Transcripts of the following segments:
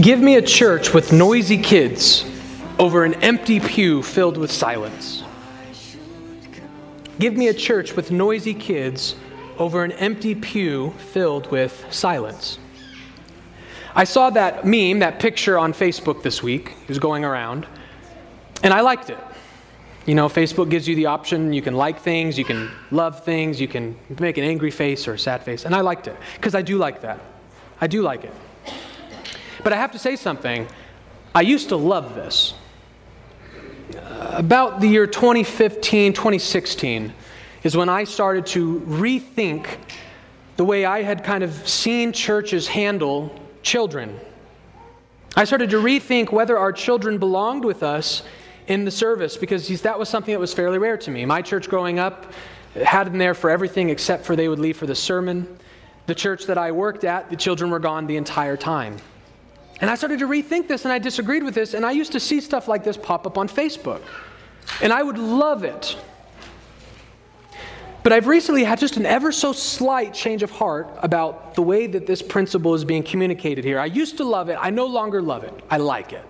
Give me a church with noisy kids over an empty pew filled with silence. Give me a church with noisy kids over an empty pew filled with silence. I saw that meme, that picture on Facebook this week. It was going around, and I liked it. You know, Facebook gives you the option you can like things, you can love things, you can make an angry face or a sad face, and I liked it because I do like that. I do like it. But I have to say something. I used to love this. About the year 2015, 2016 is when I started to rethink the way I had kind of seen churches handle children. I started to rethink whether our children belonged with us in the service because that was something that was fairly rare to me. My church growing up had them there for everything except for they would leave for the sermon. The church that I worked at, the children were gone the entire time. And I started to rethink this and I disagreed with this, and I used to see stuff like this pop up on Facebook. And I would love it. But I've recently had just an ever so slight change of heart about the way that this principle is being communicated here. I used to love it, I no longer love it. I like it.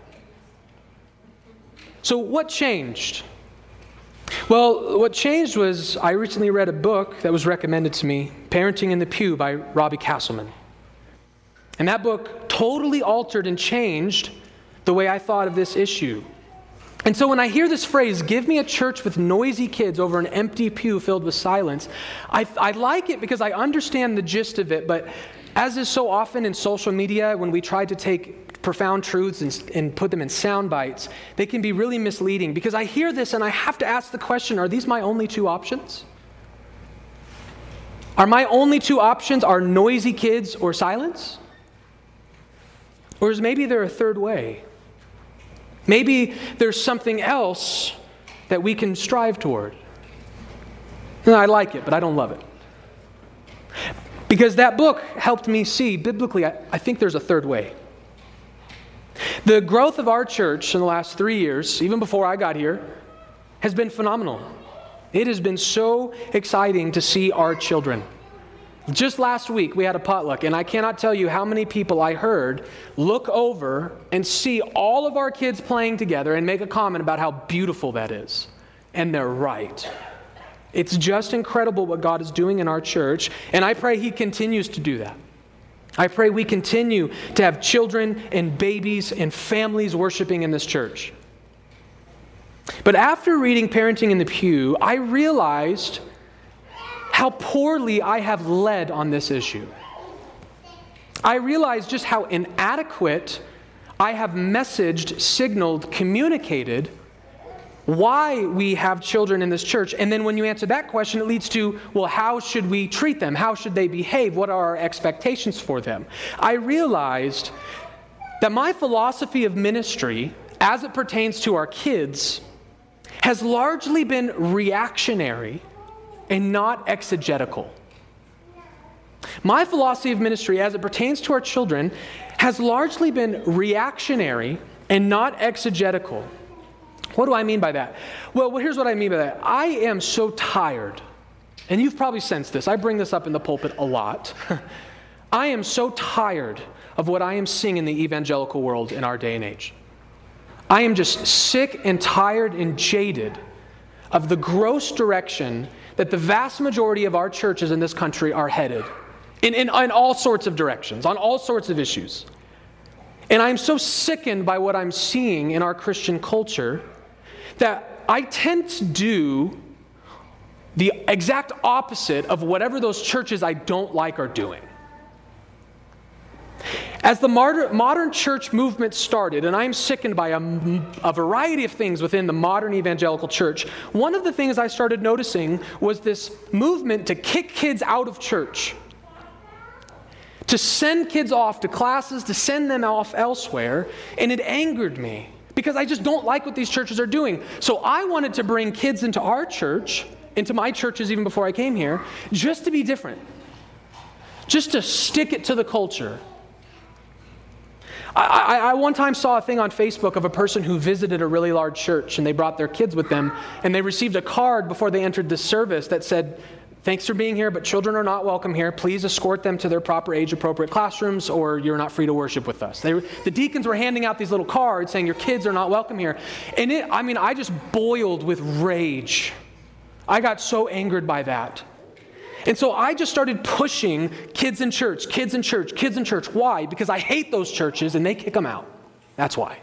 So, what changed? Well, what changed was I recently read a book that was recommended to me, Parenting in the Pew by Robbie Castleman. And that book totally altered and changed the way I thought of this issue. And so when I hear this phrase, give me a church with noisy kids over an empty pew filled with silence, I, I like it because I understand the gist of it. But as is so often in social media, when we try to take profound truths and, and put them in sound bites, they can be really misleading because I hear this and I have to ask the question are these my only two options? Are my only two options are noisy kids or silence? Or is maybe there a third way? Maybe there's something else that we can strive toward. And I like it, but I don't love it. Because that book helped me see, biblically, I, I think there's a third way. The growth of our church in the last three years, even before I got here, has been phenomenal. It has been so exciting to see our children. Just last week, we had a potluck, and I cannot tell you how many people I heard look over and see all of our kids playing together and make a comment about how beautiful that is. And they're right. It's just incredible what God is doing in our church, and I pray He continues to do that. I pray we continue to have children and babies and families worshiping in this church. But after reading Parenting in the Pew, I realized how poorly I have led on this issue. I realize just how inadequate I have messaged, signaled, communicated why we have children in this church. And then when you answer that question, it leads to, well, how should we treat them? How should they behave? What are our expectations for them? I realized that my philosophy of ministry, as it pertains to our kids, has largely been reactionary and not exegetical. My philosophy of ministry, as it pertains to our children, has largely been reactionary and not exegetical. What do I mean by that? Well, here's what I mean by that. I am so tired, and you've probably sensed this. I bring this up in the pulpit a lot. I am so tired of what I am seeing in the evangelical world in our day and age. I am just sick and tired and jaded of the gross direction that the vast majority of our churches in this country are headed in, in, in all sorts of directions, on all sorts of issues. And I'm so sickened by what I'm seeing in our Christian culture that I tend to do the exact opposite of whatever those churches I don't like are doing. As the modern church movement started, and I'm sickened by a, a, variety of things within the modern evangelical church, one of the things I started noticing was this movement to kick kids out of church, to send kids off to classes, to send them off elsewhere, and it angered me because I just don't like what these churches are doing. So I wanted to bring kids into our church into my churches even before I came here, just to be different, just to stick it to the culture. I, I, one time saw a thing on Facebook of a person who visited a really large church and they brought their kids with them and they received a card before they entered the service that said, Thanks for being here, but children are not welcome here. Please escort them to their proper age appropriate classrooms or you're not free to worship with us. They, the deacons were handing out these little cards saying, Your kids are not welcome here. And it, I mean, I just boiled with rage. I got so angered by that. And so I just started pushing kids in church, kids in church, kids in church. Why? Because I hate those churches and they kick them out. That's why.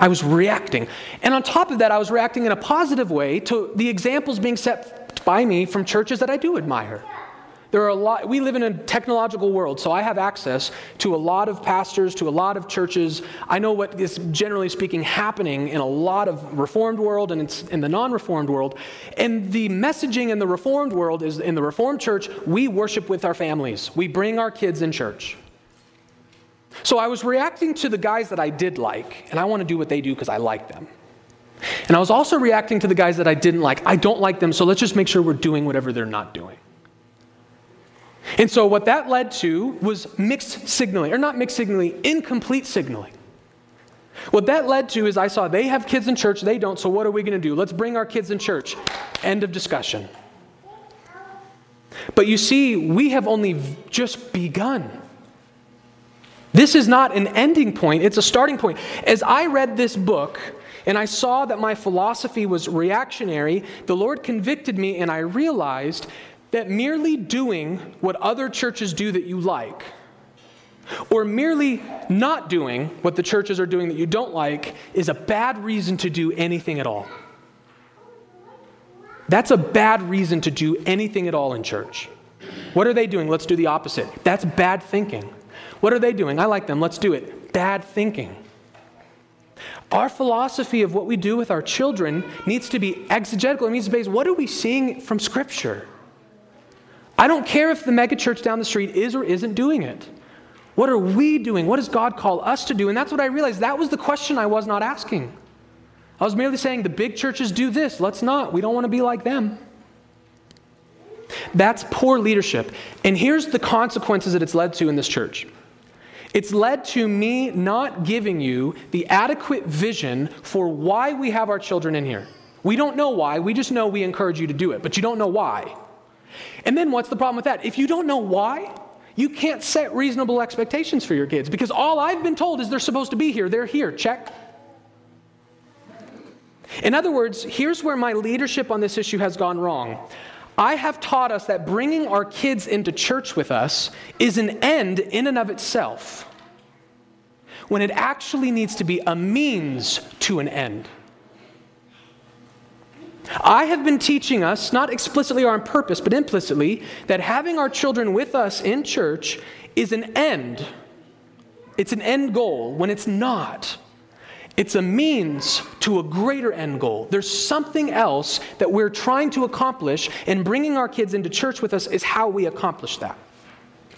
I was reacting. And on top of that, I was reacting in a positive way to the examples being set by me from churches that I do admire. There are a lot, we live in a technological world, so I have access to a lot of pastors, to a lot of churches. I know what is generally speaking happening in a lot of reformed world and it's in the non-reformed world. And the messaging in the reformed world is in the reformed church, we worship with our families. We bring our kids in church. So I was reacting to the guys that I did like, and I want to do what they do because I like them. And I was also reacting to the guys that I didn't like. I don't like them, so let's just make sure we're doing whatever they're not doing. And so, what that led to was mixed signaling, or not mixed signaling, incomplete signaling. What that led to is I saw they have kids in church, they don't, so what are we going to do? Let's bring our kids in church. End of discussion. But you see, we have only just begun. This is not an ending point, it's a starting point. As I read this book, and I saw that my philosophy was reactionary, the Lord convicted me, and I realized that merely doing what other churches do that you like, or merely not doing what the churches are doing that you don't like, is a bad reason to do anything at all. That's a bad reason to do anything at all in church. What are they doing? Let's do the opposite. That's bad thinking. What are they doing? I like them. Let's do it. Bad thinking. Our philosophy of what we do with our children needs to be exegetical. It means to be based what are we seeing from Scripture? I don't care if the megachurch down the street is or isn't doing it. What are we doing? What does God call us to do? And that's what I realized. That was the question I was not asking. I was merely saying the big churches do this. Let's not. We don't want to be like them. That's poor leadership. And here's the consequences that it's led to in this church. It's led to me not giving you the adequate vision for why we have our children in here. We don't know why, we just know we encourage you to do it, but you don't know why. And then what's the problem with that? If you don't know why, you can't set reasonable expectations for your kids because all I've been told is they're supposed to be here. They're here. Check. In other words, here's where my leadership on this issue has gone wrong. I have taught us that bringing our kids into church with us is an end in and of itself, when it actually needs to be a means to an end. I have been teaching us, not explicitly or on purpose, but implicitly, that having our children with us in church is an end. It's an end goal when it's not. It's a means to a greater end goal. There's something else that we're trying to accomplish, and bringing our kids into church with us is how we accomplish that.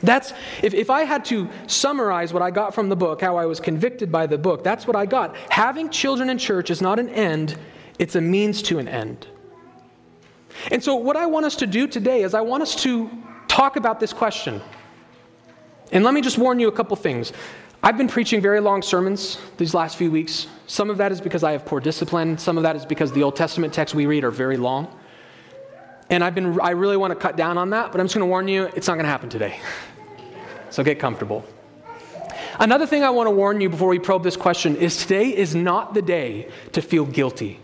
That's, if, if I had to summarize what I got from the book, how I was convicted by the book, that's what I got. Having children in church is not an end, it's a means to an end. And so, what I want us to do today is I want us to talk about this question. And let me just warn you a couple things. I've been preaching very long sermons these last few weeks. Some of that is because I have poor discipline, some of that is because the Old Testament texts we read are very long. And I've been, I really want to cut down on that, but I'm just going to warn you, it's not going to happen today. So get comfortable. Another thing I want to warn you before we probe this question is today is not the day to feel guilty.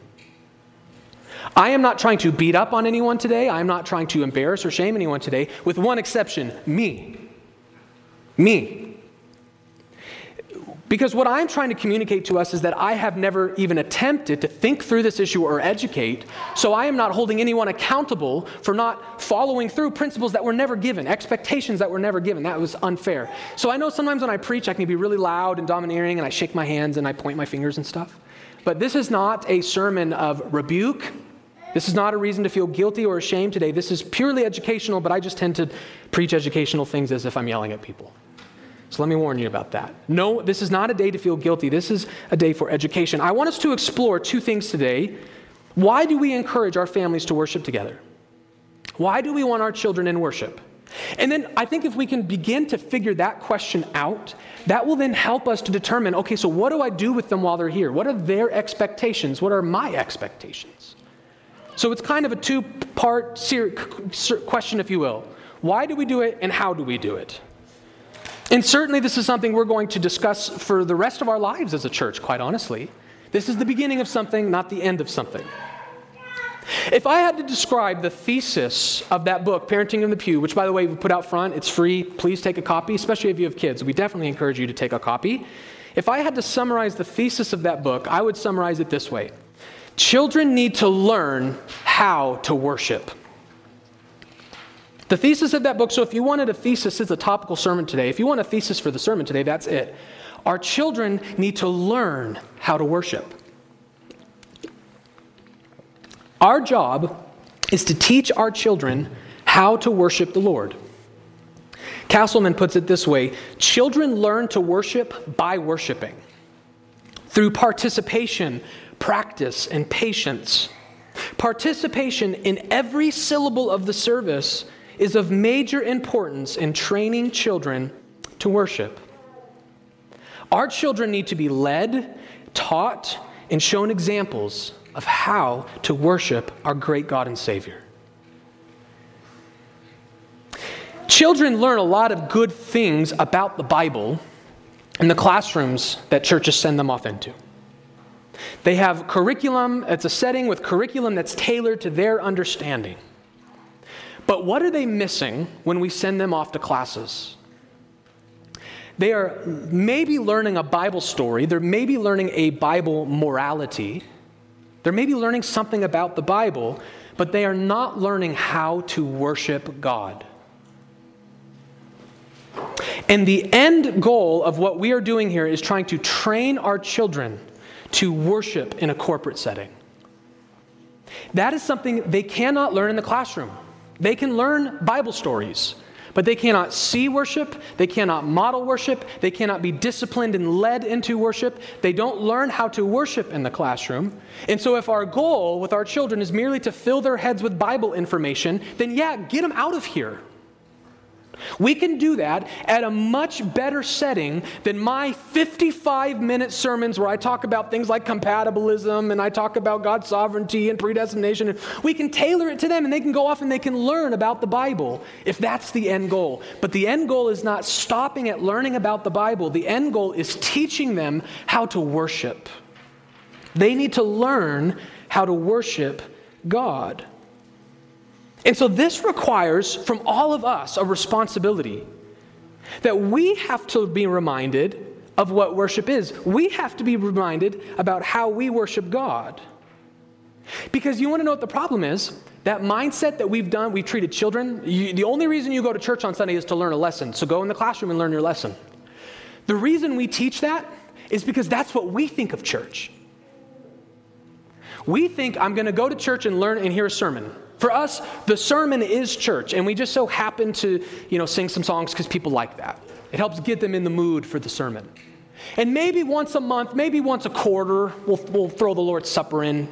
I am not trying to beat up on anyone today. I am not trying to embarrass or shame anyone today, with one exception me. Me. Because what I'm trying to communicate to us is that I have never even attempted to think through this issue or educate, so I am not holding anyone accountable for not following through principles that were never given, expectations that were never given. That was unfair. So I know sometimes when I preach, I can be really loud and domineering, and I shake my hands and I point my fingers and stuff. But this is not a sermon of rebuke this is not a reason to feel guilty or ashamed today. This is purely educational, but I just tend to preach educational things as if I'm yelling at people. So let me warn you about that. No, this is not a day to feel guilty. This is a day for education. I want us to explore two things today. Why do we encourage our families to worship together? Why do we want our children in worship? And then I think if we can begin to figure that question out, that will then help us to determine okay, so what do I do with them while they're here? What are their expectations? What are my expectations? So it's kind of a two part question, if you will. Why do we do it and how do we do it? And certainly, this is something we're going to discuss for the rest of our lives as a church, quite honestly. This is the beginning of something, not the end of something. If I had to describe the thesis of that book, Parenting in the Pew, which, by the way, we put out front, it's free, please take a copy, especially if you have kids. We definitely encourage you to take a copy. If I had to summarize the thesis of that book, I would summarize it this way Children need to learn how to worship. The thesis of that book, so if you wanted a thesis, it's a topical sermon today. If you want a thesis for the sermon today, that's it. Our children need to learn how to worship. Our job is to teach our children how to worship the Lord. Castleman puts it this way children learn to worship by worshiping through participation, practice, and patience. Participation in every syllable of the service is of major importance in training children to worship. Our children need to be led, taught, and shown examples of how to worship our great God and Savior. Children learn a lot of good things about the Bible in the classrooms that churches send them off into. They have curriculum, it's a setting with curriculum that's tailored to their understanding. But what are they missing when we send them off to classes? They are maybe learning a Bible story, they're maybe learning a Bible morality, they're maybe learning something about the Bible, but they are not learning how to worship God. And the end goal of what we are doing here is trying to train our children to worship in a corporate setting. That is something they cannot learn in the classroom. They can learn Bible stories, but they cannot see worship, they cannot model worship, they cannot be disciplined and led into worship. They don't learn how to worship in the classroom. And so, if our goal with our children is merely to fill their heads with Bible information, then yeah, get them out of here. We can do that at a much better setting than my 55 minute sermons where I talk about things like compatibilism and I talk about God's sovereignty and predestination. We can tailor it to them and they can go off and they can learn about the Bible if that's the end goal. But the end goal is not stopping at learning about the Bible, the end goal is teaching them how to worship. They need to learn how to worship God. And so this requires from all of us a responsibility that we have to be reminded of what worship is. We have to be reminded about how we worship God. Because you want to know what the problem is? That mindset that we've done, we've treated children, you, the only reason you go to church on Sunday is to learn a lesson. So go in the classroom and learn your lesson. The reason we teach that is because that's what we think of church. We think I'm going to go to church and learn and hear a sermon. For us, the sermon is church, and we just so happen to, you know, sing some songs because people like that. It helps get them in the mood for the sermon. And maybe once a month, maybe once a quarter, we'll, we'll throw the Lord's Supper in.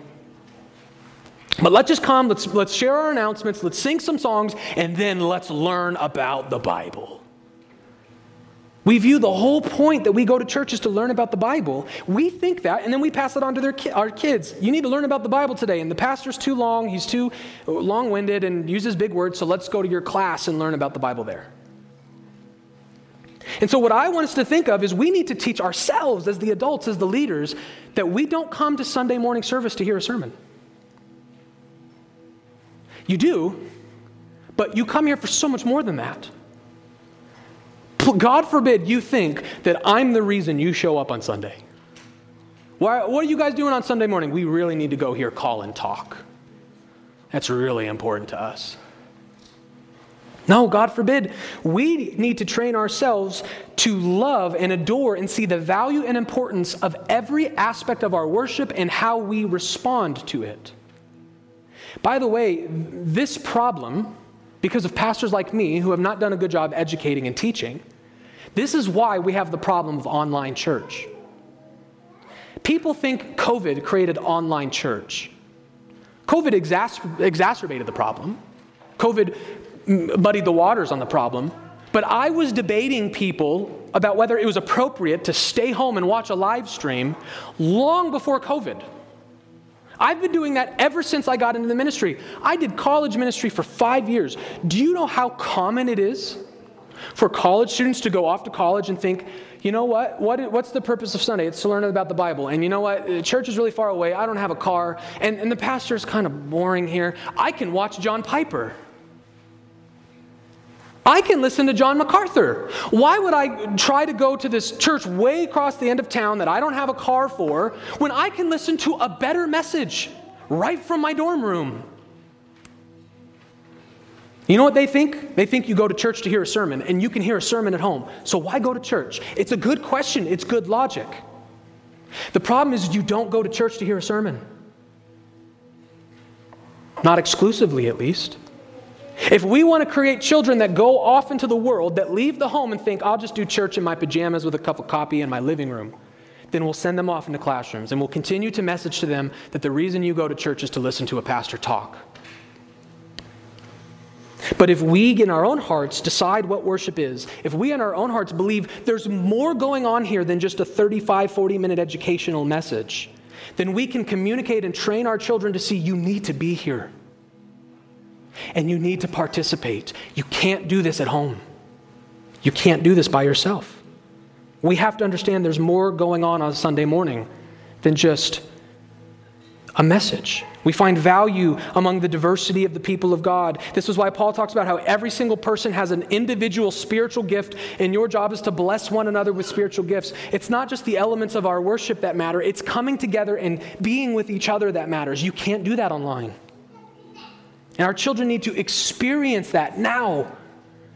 But let's just come, let's, let's share our announcements, let's sing some songs, and then let's learn about the Bible. We view the whole point that we go to church is to learn about the Bible. We think that, and then we pass it on to their ki- our kids. You need to learn about the Bible today, and the pastor's too long, he's too long winded and uses big words, so let's go to your class and learn about the Bible there. And so, what I want us to think of is we need to teach ourselves, as the adults, as the leaders, that we don't come to Sunday morning service to hear a sermon. You do, but you come here for so much more than that. God forbid you think that I'm the reason you show up on Sunday. Why, what are you guys doing on Sunday morning? We really need to go hear and talk. That's really important to us. No, God forbid. We need to train ourselves to love and adore and see the value and importance of every aspect of our worship and how we respond to it. By the way, this problem, because of pastors like me who have not done a good job educating and teaching, this is why we have the problem of online church. People think COVID created online church. COVID exacerbated the problem. COVID muddied the waters on the problem. But I was debating people about whether it was appropriate to stay home and watch a live stream long before COVID. I've been doing that ever since I got into the ministry. I did college ministry for five years. Do you know how common it is for college students to go off to college and think, you know what? what? What's the purpose of Sunday? It's to learn about the Bible. And you know what? The church is really far away. I don't have a car. And, and the pastor is kind of boring here. I can watch John Piper. I can listen to John MacArthur. Why would I try to go to this church way across the end of town that I don't have a car for when I can listen to a better message right from my dorm room? You know what they think? They think you go to church to hear a sermon, and you can hear a sermon at home. So why go to church? It's a good question, it's good logic. The problem is you don't go to church to hear a sermon. Not exclusively, at least. If we want to create children that go off into the world, that leave the home and think, I'll just do church in my pajamas with a cup of coffee in my living room, then we'll send them off into classrooms and we'll continue to message to them that the reason you go to church is to listen to a pastor talk. But if we in our own hearts decide what worship is, if we in our own hearts believe there's more going on here than just a 35, 40 minute educational message, then we can communicate and train our children to see you need to be here. And you need to participate. You can't do this at home. You can't do this by yourself. We have to understand there's more going on on Sunday morning than just a message. We find value among the diversity of the people of God. This is why Paul talks about how every single person has an individual spiritual gift, and your job is to bless one another with spiritual gifts. It's not just the elements of our worship that matter, it's coming together and being with each other that matters. You can't do that online. And our children need to experience that now.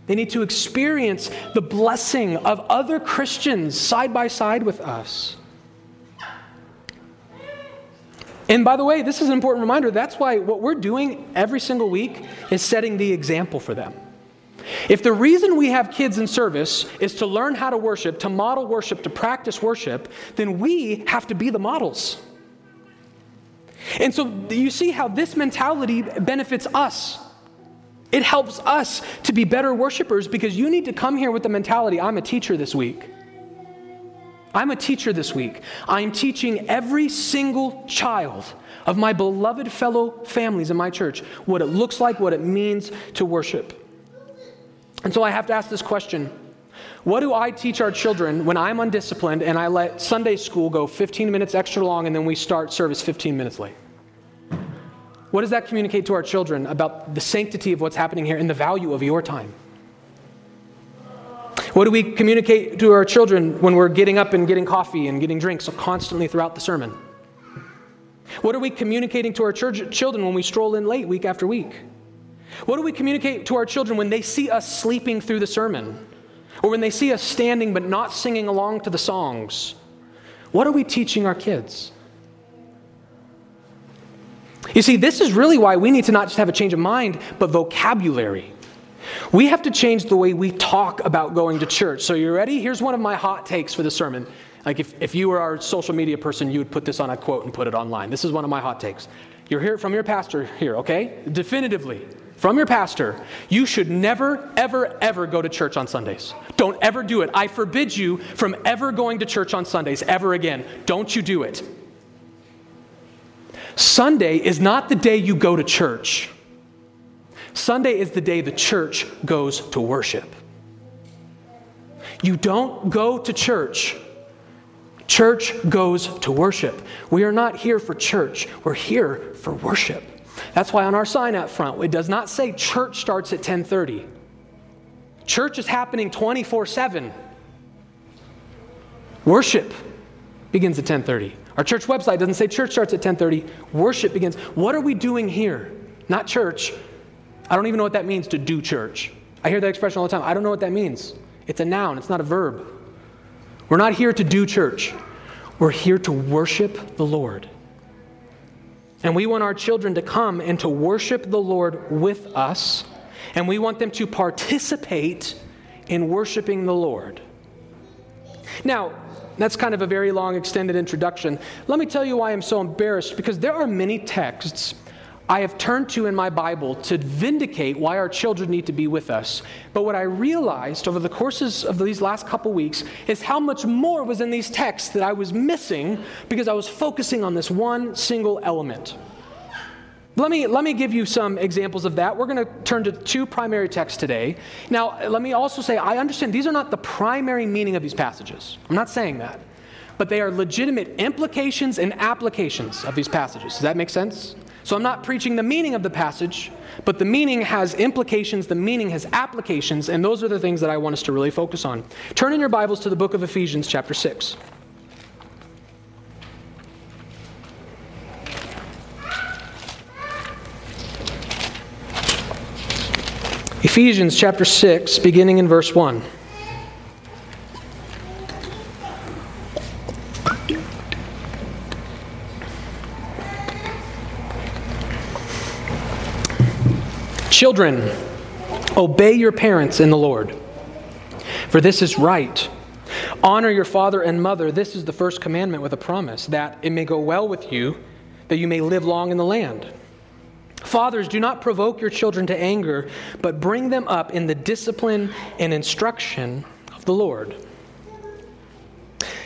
They need to experience the blessing of other Christians side by side with us. And by the way, this is an important reminder. That's why what we're doing every single week is setting the example for them. If the reason we have kids in service is to learn how to worship, to model worship, to practice worship, then we have to be the models. And so you see how this mentality benefits us. It helps us to be better worshipers because you need to come here with the mentality I'm a teacher this week. I'm a teacher this week. I'm teaching every single child of my beloved fellow families in my church what it looks like, what it means to worship. And so I have to ask this question What do I teach our children when I'm undisciplined and I let Sunday school go 15 minutes extra long and then we start service 15 minutes late? What does that communicate to our children about the sanctity of what's happening here and the value of your time? What do we communicate to our children when we're getting up and getting coffee and getting drinks constantly throughout the sermon? What are we communicating to our church, children when we stroll in late week after week? What do we communicate to our children when they see us sleeping through the sermon? Or when they see us standing but not singing along to the songs? What are we teaching our kids? You see, this is really why we need to not just have a change of mind, but vocabulary. We have to change the way we talk about going to church. So, you ready? Here's one of my hot takes for the sermon. Like, if, if you were our social media person, you would put this on a quote and put it online. This is one of my hot takes. You're here from your pastor here, okay? Definitively, from your pastor, you should never, ever, ever go to church on Sundays. Don't ever do it. I forbid you from ever going to church on Sundays ever again. Don't you do it. Sunday is not the day you go to church. Sunday is the day the church goes to worship. You don't go to church. Church goes to worship. We are not here for church. We're here for worship. That's why on our sign out front, it does not say church starts at 10:30. Church is happening 24/7. Worship begins at 10:30. Our church website doesn't say church starts at 10:30. Worship begins. What are we doing here? Not church. I don't even know what that means to do church. I hear that expression all the time. I don't know what that means. It's a noun, it's not a verb. We're not here to do church. We're here to worship the Lord. And we want our children to come and to worship the Lord with us. And we want them to participate in worshiping the Lord. Now, that's kind of a very long, extended introduction. Let me tell you why I'm so embarrassed because there are many texts I have turned to in my Bible to vindicate why our children need to be with us. But what I realized over the courses of these last couple weeks is how much more was in these texts that I was missing because I was focusing on this one single element. Let me, let me give you some examples of that. We're going to turn to two primary texts today. Now, let me also say, I understand these are not the primary meaning of these passages. I'm not saying that. But they are legitimate implications and applications of these passages. Does that make sense? So I'm not preaching the meaning of the passage, but the meaning has implications, the meaning has applications, and those are the things that I want us to really focus on. Turn in your Bibles to the book of Ephesians, chapter 6. Ephesians chapter 6, beginning in verse 1. Children, obey your parents in the Lord, for this is right. Honor your father and mother. This is the first commandment with a promise, that it may go well with you, that you may live long in the land. Fathers, do not provoke your children to anger, but bring them up in the discipline and instruction of the Lord.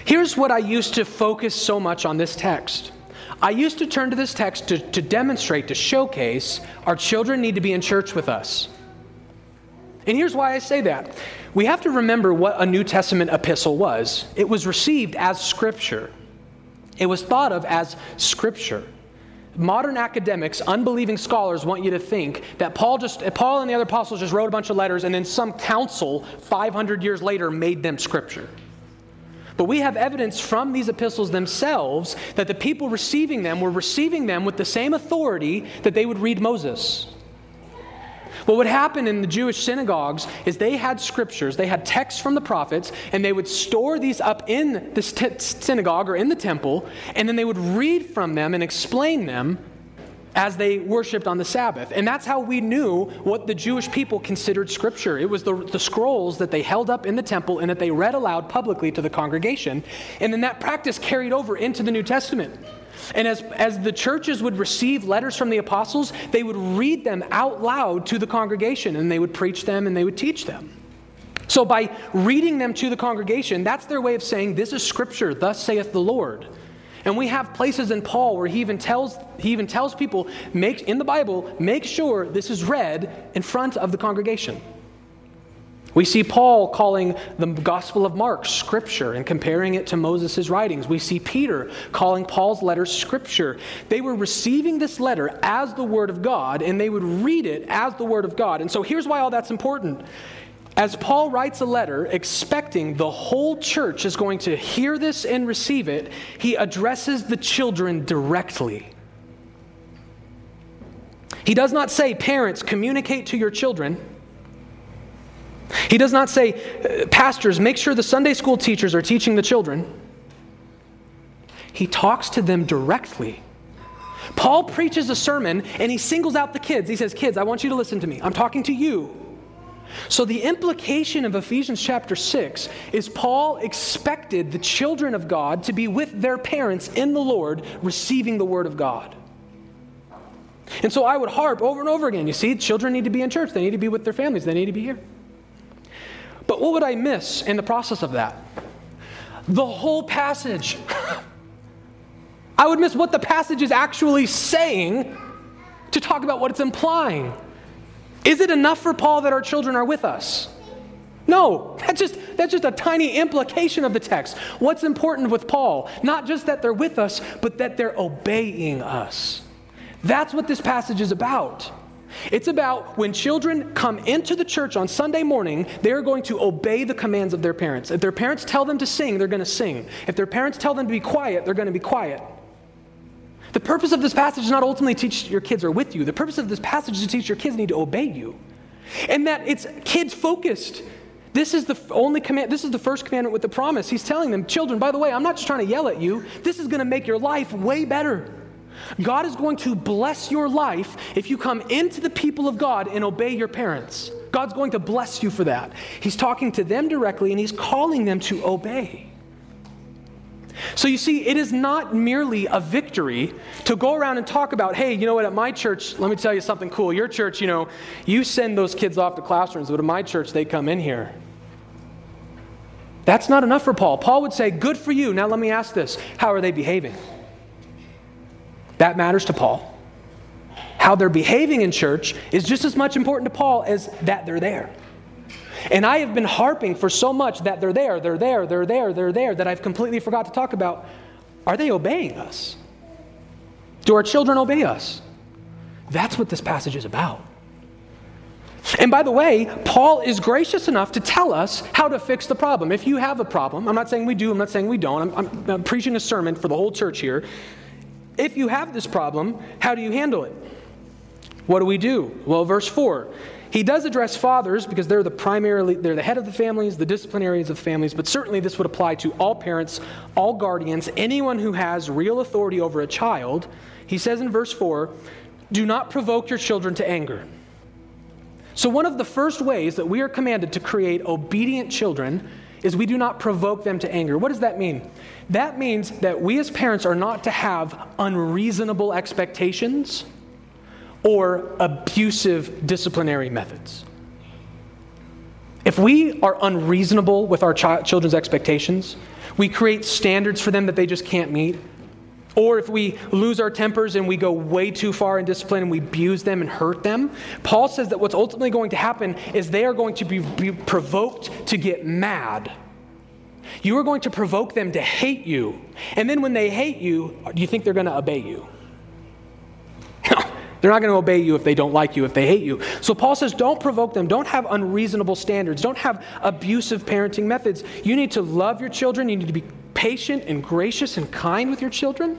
Here's what I used to focus so much on this text. I used to turn to this text to, to demonstrate, to showcase our children need to be in church with us. And here's why I say that. We have to remember what a New Testament epistle was it was received as Scripture, it was thought of as Scripture. Modern academics, unbelieving scholars want you to think that Paul just Paul and the other apostles just wrote a bunch of letters and then some council 500 years later made them scripture. But we have evidence from these epistles themselves that the people receiving them were receiving them with the same authority that they would read Moses. What would happen in the Jewish synagogues is they had scriptures, they had texts from the prophets, and they would store these up in the synagogue or in the temple, and then they would read from them and explain them as they worshiped on the Sabbath. And that's how we knew what the Jewish people considered Scripture. It was the, the scrolls that they held up in the temple and that they read aloud publicly to the congregation. And then that practice carried over into the New Testament. And as, as the churches would receive letters from the apostles, they would read them out loud to the congregation and they would preach them and they would teach them. So, by reading them to the congregation, that's their way of saying, This is Scripture, thus saith the Lord. And we have places in Paul where he even tells, he even tells people make, in the Bible, make sure this is read in front of the congregation. We see Paul calling the Gospel of Mark scripture and comparing it to Moses' writings. We see Peter calling Paul's letters scripture. They were receiving this letter as the Word of God, and they would read it as the Word of God. And so here's why all that's important. As Paul writes a letter expecting the whole church is going to hear this and receive it, he addresses the children directly. He does not say, Parents, communicate to your children. He does not say, uh, Pastors, make sure the Sunday school teachers are teaching the children. He talks to them directly. Paul preaches a sermon and he singles out the kids. He says, Kids, I want you to listen to me. I'm talking to you. So, the implication of Ephesians chapter 6 is Paul expected the children of God to be with their parents in the Lord, receiving the word of God. And so I would harp over and over again. You see, children need to be in church, they need to be with their families, they need to be here. But what would I miss in the process of that? The whole passage. I would miss what the passage is actually saying to talk about what it's implying. Is it enough for Paul that our children are with us? No, that's just, that's just a tiny implication of the text. What's important with Paul? Not just that they're with us, but that they're obeying us. That's what this passage is about. It's about when children come into the church on Sunday morning, they're going to obey the commands of their parents. If their parents tell them to sing, they're going to sing. If their parents tell them to be quiet, they're going to be quiet. The purpose of this passage is not ultimately to teach your kids are with you. The purpose of this passage is to teach your kids need to obey you. And that it's kids focused. This is the only command, this is the first commandment with the promise. He's telling them, children, by the way, I'm not just trying to yell at you. This is going to make your life way better. God is going to bless your life if you come into the people of God and obey your parents. God's going to bless you for that. He's talking to them directly and he's calling them to obey. So you see, it is not merely a victory to go around and talk about, hey, you know what, at my church, let me tell you something cool. Your church, you know, you send those kids off to classrooms, but at my church, they come in here. That's not enough for Paul. Paul would say, good for you. Now let me ask this how are they behaving? That matters to Paul. How they're behaving in church is just as much important to Paul as that they're there. And I have been harping for so much that they're there, they're there, they're there, they're there, that I've completely forgot to talk about are they obeying us? Do our children obey us? That's what this passage is about. And by the way, Paul is gracious enough to tell us how to fix the problem. If you have a problem, I'm not saying we do, I'm not saying we don't, I'm, I'm, I'm preaching a sermon for the whole church here. If you have this problem, how do you handle it? What do we do? Well, verse 4 he does address fathers because they're the primarily they're the head of the families, the disciplinarians of families, but certainly this would apply to all parents, all guardians, anyone who has real authority over a child. He says in verse 4, "Do not provoke your children to anger." So one of the first ways that we are commanded to create obedient children is we do not provoke them to anger. What does that mean? That means that we as parents are not to have unreasonable expectations or abusive disciplinary methods. If we are unreasonable with our ch- children's expectations, we create standards for them that they just can't meet, or if we lose our tempers and we go way too far in discipline and we abuse them and hurt them, Paul says that what's ultimately going to happen is they are going to be, be provoked to get mad. You are going to provoke them to hate you. And then when they hate you, do you think they're going to obey you? They're not going to obey you if they don't like you, if they hate you. So Paul says, don't provoke them. Don't have unreasonable standards. Don't have abusive parenting methods. You need to love your children. You need to be patient and gracious and kind with your children.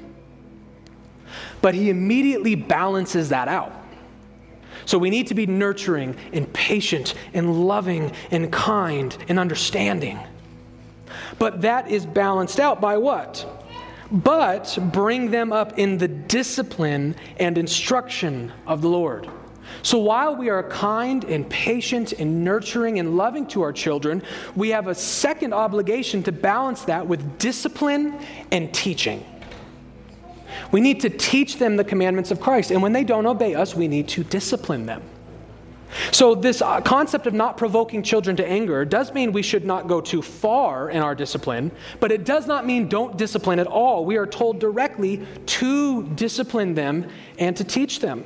But he immediately balances that out. So we need to be nurturing and patient and loving and kind and understanding. But that is balanced out by what? But bring them up in the discipline and instruction of the Lord. So while we are kind and patient and nurturing and loving to our children, we have a second obligation to balance that with discipline and teaching. We need to teach them the commandments of Christ, and when they don't obey us, we need to discipline them. So, this uh, concept of not provoking children to anger does mean we should not go too far in our discipline, but it does not mean don't discipline at all. We are told directly to discipline them and to teach them.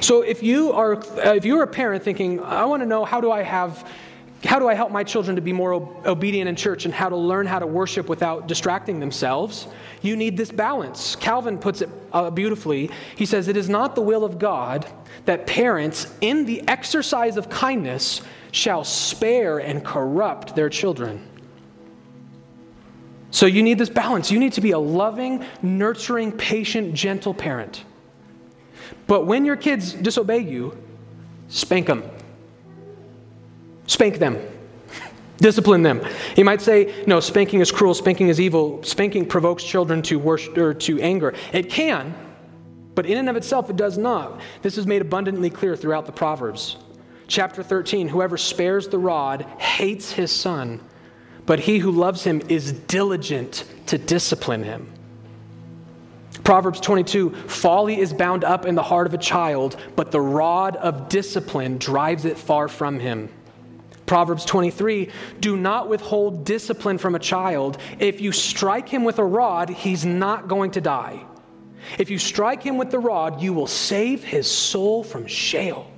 So, if you are uh, if you're a parent thinking, I want to know how do I have how do I help my children to be more obedient in church and how to learn how to worship without distracting themselves? You need this balance. Calvin puts it uh, beautifully. He says, It is not the will of God that parents, in the exercise of kindness, shall spare and corrupt their children. So you need this balance. You need to be a loving, nurturing, patient, gentle parent. But when your kids disobey you, spank them. Spank them. Discipline them. You might say, no, spanking is cruel, spanking is evil, spanking provokes children to worship or to anger. It can, but in and of itself, it does not. This is made abundantly clear throughout the Proverbs. Chapter 13 Whoever spares the rod hates his son, but he who loves him is diligent to discipline him. Proverbs 22 Folly is bound up in the heart of a child, but the rod of discipline drives it far from him. Proverbs 23 Do not withhold discipline from a child. If you strike him with a rod, he's not going to die. If you strike him with the rod, you will save his soul from Sheol.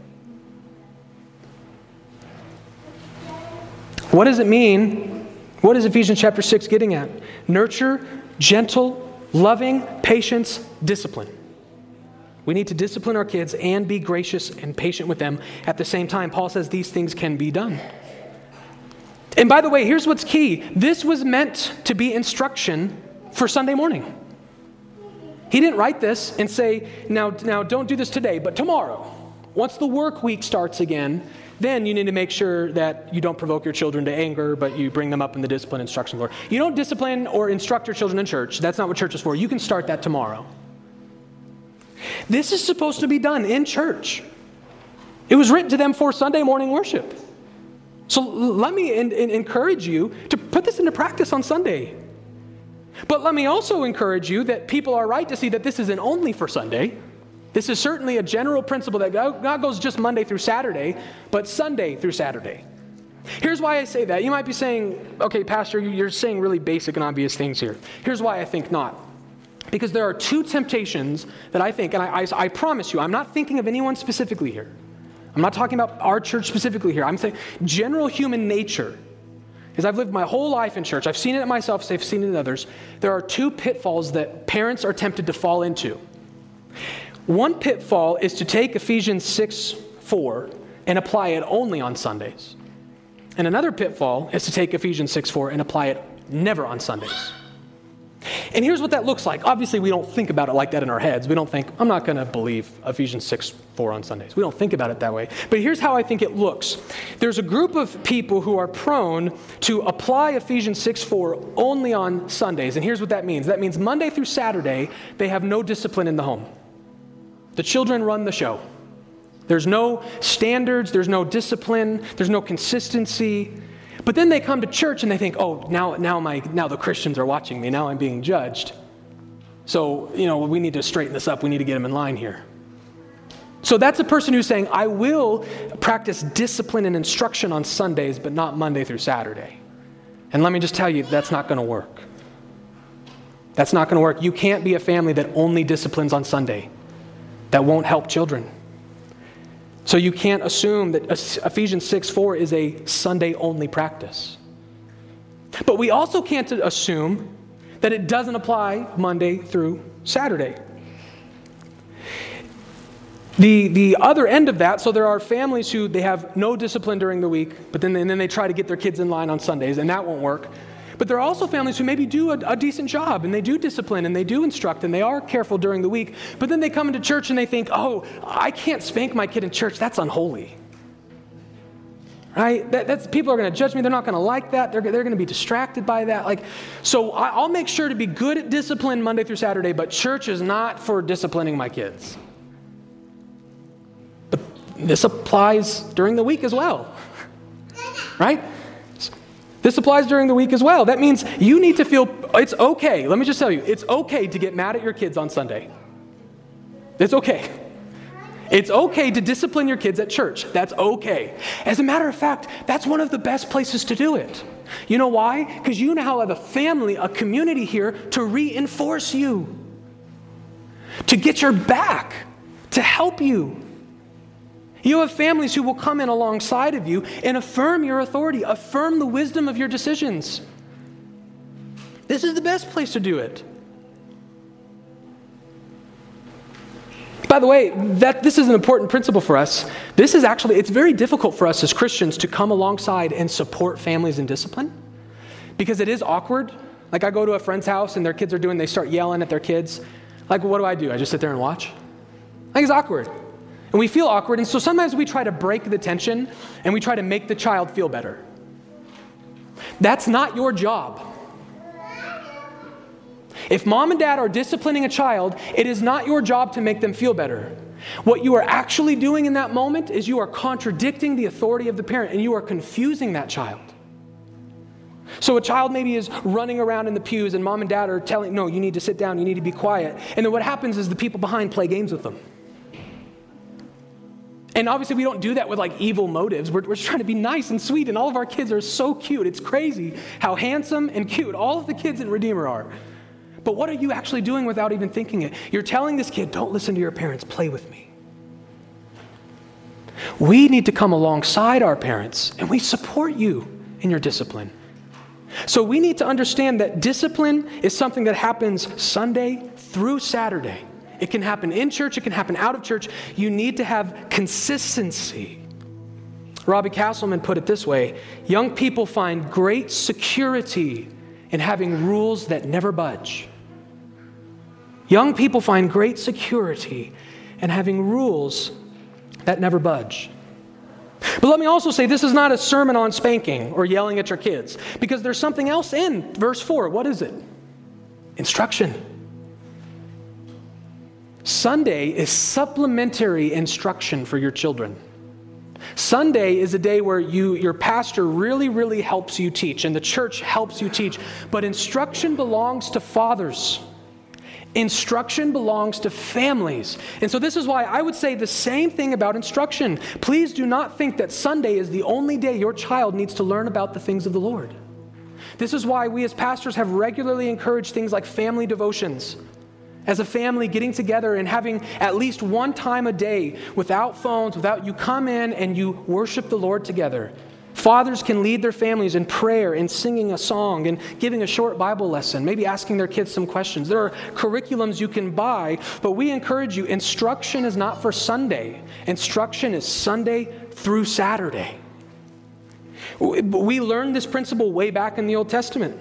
What does it mean? What is Ephesians chapter 6 getting at? Nurture, gentle, loving, patience, discipline. We need to discipline our kids and be gracious and patient with them at the same time. Paul says these things can be done. And by the way, here's what's key this was meant to be instruction for Sunday morning. He didn't write this and say, now, now don't do this today, but tomorrow, once the work week starts again, then you need to make sure that you don't provoke your children to anger, but you bring them up in the discipline instruction Lord. You don't discipline or instruct your children in church. That's not what church is for. You can start that tomorrow. This is supposed to be done in church. It was written to them for Sunday morning worship. So let me in, in, encourage you to put this into practice on Sunday. But let me also encourage you that people are right to see that this isn't only for Sunday. This is certainly a general principle that God goes just Monday through Saturday, but Sunday through Saturday. Here's why I say that. You might be saying, okay, Pastor, you're saying really basic and obvious things here. Here's why I think not. Because there are two temptations that I think, and I, I, I promise you, I'm not thinking of anyone specifically here. I'm not talking about our church specifically here. I'm saying general human nature. Because I've lived my whole life in church, I've seen it myself, I've seen it in others. There are two pitfalls that parents are tempted to fall into. One pitfall is to take Ephesians 6 4 and apply it only on Sundays. And another pitfall is to take Ephesians 6 4 and apply it never on Sundays. And here's what that looks like. Obviously, we don't think about it like that in our heads. We don't think, I'm not going to believe Ephesians 6 4 on Sundays. We don't think about it that way. But here's how I think it looks there's a group of people who are prone to apply Ephesians 6 4 only on Sundays. And here's what that means that means Monday through Saturday, they have no discipline in the home. The children run the show. There's no standards, there's no discipline, there's no consistency. But then they come to church and they think, oh, now, now, my, now the Christians are watching me, now I'm being judged. So, you know, we need to straighten this up, we need to get them in line here. So that's a person who's saying, I will practice discipline and instruction on Sundays, but not Monday through Saturday. And let me just tell you, that's not going to work. That's not going to work. You can't be a family that only disciplines on Sunday. That won't help children. So you can't assume that Ephesians 6 4 is a Sunday only practice. But we also can't assume that it doesn't apply Monday through Saturday. The, the other end of that, so there are families who they have no discipline during the week, but then, and then they try to get their kids in line on Sundays, and that won't work. But there are also families who maybe do a, a, decent job and they do discipline and they do instruct and they are careful during the week. But then they come into church and they think, oh, I can't spank my kid in church. That's unholy. Right? That, that's, people are going to judge me. They're not going to like that. They're, they're going to be distracted by that. Like, so I, I'll make sure to be good at discipline Monday through Saturday, but church is not for disciplining my kids. But this applies during the week as well. Right? This applies during the week as well. That means you need to feel it's okay. Let me just tell you, it's okay to get mad at your kids on Sunday. It's okay. It's okay to discipline your kids at church. That's okay. As a matter of fact, that's one of the best places to do it. You know why? Because you now have a family, a community here to reinforce you, to get your back, to help you. You have families who will come in alongside of you and affirm your authority, affirm the wisdom of your decisions. This is the best place to do it. By the way, that this is an important principle for us. This is actually it's very difficult for us as Christians to come alongside and support families in discipline because it is awkward. Like I go to a friend's house and their kids are doing they start yelling at their kids. Like what do I do? I just sit there and watch? Like it's awkward. And we feel awkward. And so sometimes we try to break the tension and we try to make the child feel better. That's not your job. If mom and dad are disciplining a child, it is not your job to make them feel better. What you are actually doing in that moment is you are contradicting the authority of the parent and you are confusing that child. So a child maybe is running around in the pews and mom and dad are telling, no, you need to sit down, you need to be quiet. And then what happens is the people behind play games with them. And obviously, we don't do that with like evil motives. We're, we're trying to be nice and sweet, and all of our kids are so cute. It's crazy how handsome and cute all of the kids in Redeemer are. But what are you actually doing without even thinking it? You're telling this kid, don't listen to your parents, play with me. We need to come alongside our parents, and we support you in your discipline. So we need to understand that discipline is something that happens Sunday through Saturday. It can happen in church, it can happen out of church. You need to have consistency. Robbie Castleman put it this way Young people find great security in having rules that never budge. Young people find great security in having rules that never budge. But let me also say this is not a sermon on spanking or yelling at your kids, because there's something else in verse 4. What is it? Instruction. Sunday is supplementary instruction for your children. Sunday is a day where you, your pastor really, really helps you teach, and the church helps you teach. But instruction belongs to fathers. Instruction belongs to families. And so, this is why I would say the same thing about instruction. Please do not think that Sunday is the only day your child needs to learn about the things of the Lord. This is why we as pastors have regularly encouraged things like family devotions. As a family, getting together and having at least one time a day without phones, without you come in and you worship the Lord together. Fathers can lead their families in prayer and singing a song and giving a short Bible lesson, maybe asking their kids some questions. There are curriculums you can buy, but we encourage you instruction is not for Sunday, instruction is Sunday through Saturday. We learned this principle way back in the Old Testament.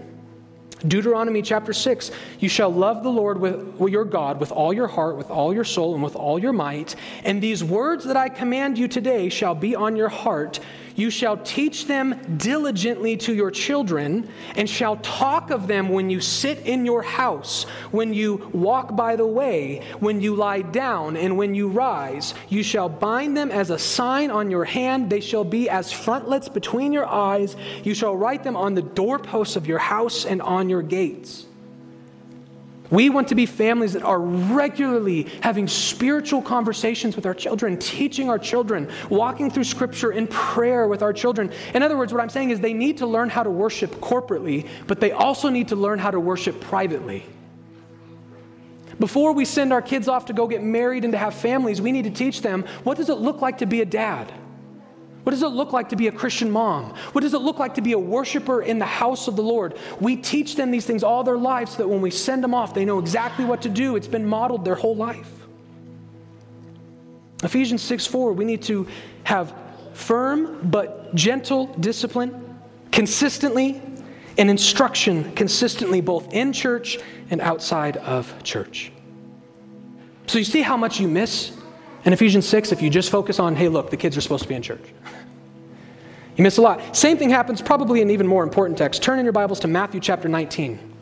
Deuteronomy chapter 6 You shall love the Lord with, with, your God with all your heart, with all your soul, and with all your might. And these words that I command you today shall be on your heart. You shall teach them diligently to your children, and shall talk of them when you sit in your house, when you walk by the way, when you lie down, and when you rise. You shall bind them as a sign on your hand. They shall be as frontlets between your eyes. You shall write them on the doorposts of your house and on your gates. We want to be families that are regularly having spiritual conversations with our children, teaching our children, walking through scripture in prayer with our children. In other words, what I'm saying is they need to learn how to worship corporately, but they also need to learn how to worship privately. Before we send our kids off to go get married and to have families, we need to teach them what does it look like to be a dad? What does it look like to be a Christian mom? What does it look like to be a worshiper in the house of the Lord? We teach them these things all their lives so that when we send them off, they know exactly what to do. It's been modeled their whole life. Ephesians 6 4, we need to have firm but gentle discipline consistently and instruction consistently, both in church and outside of church. So you see how much you miss in Ephesians 6 if you just focus on, hey, look, the kids are supposed to be in church. You miss a lot. Same thing happens probably in even more important text. Turn in your Bibles to Matthew chapter 19.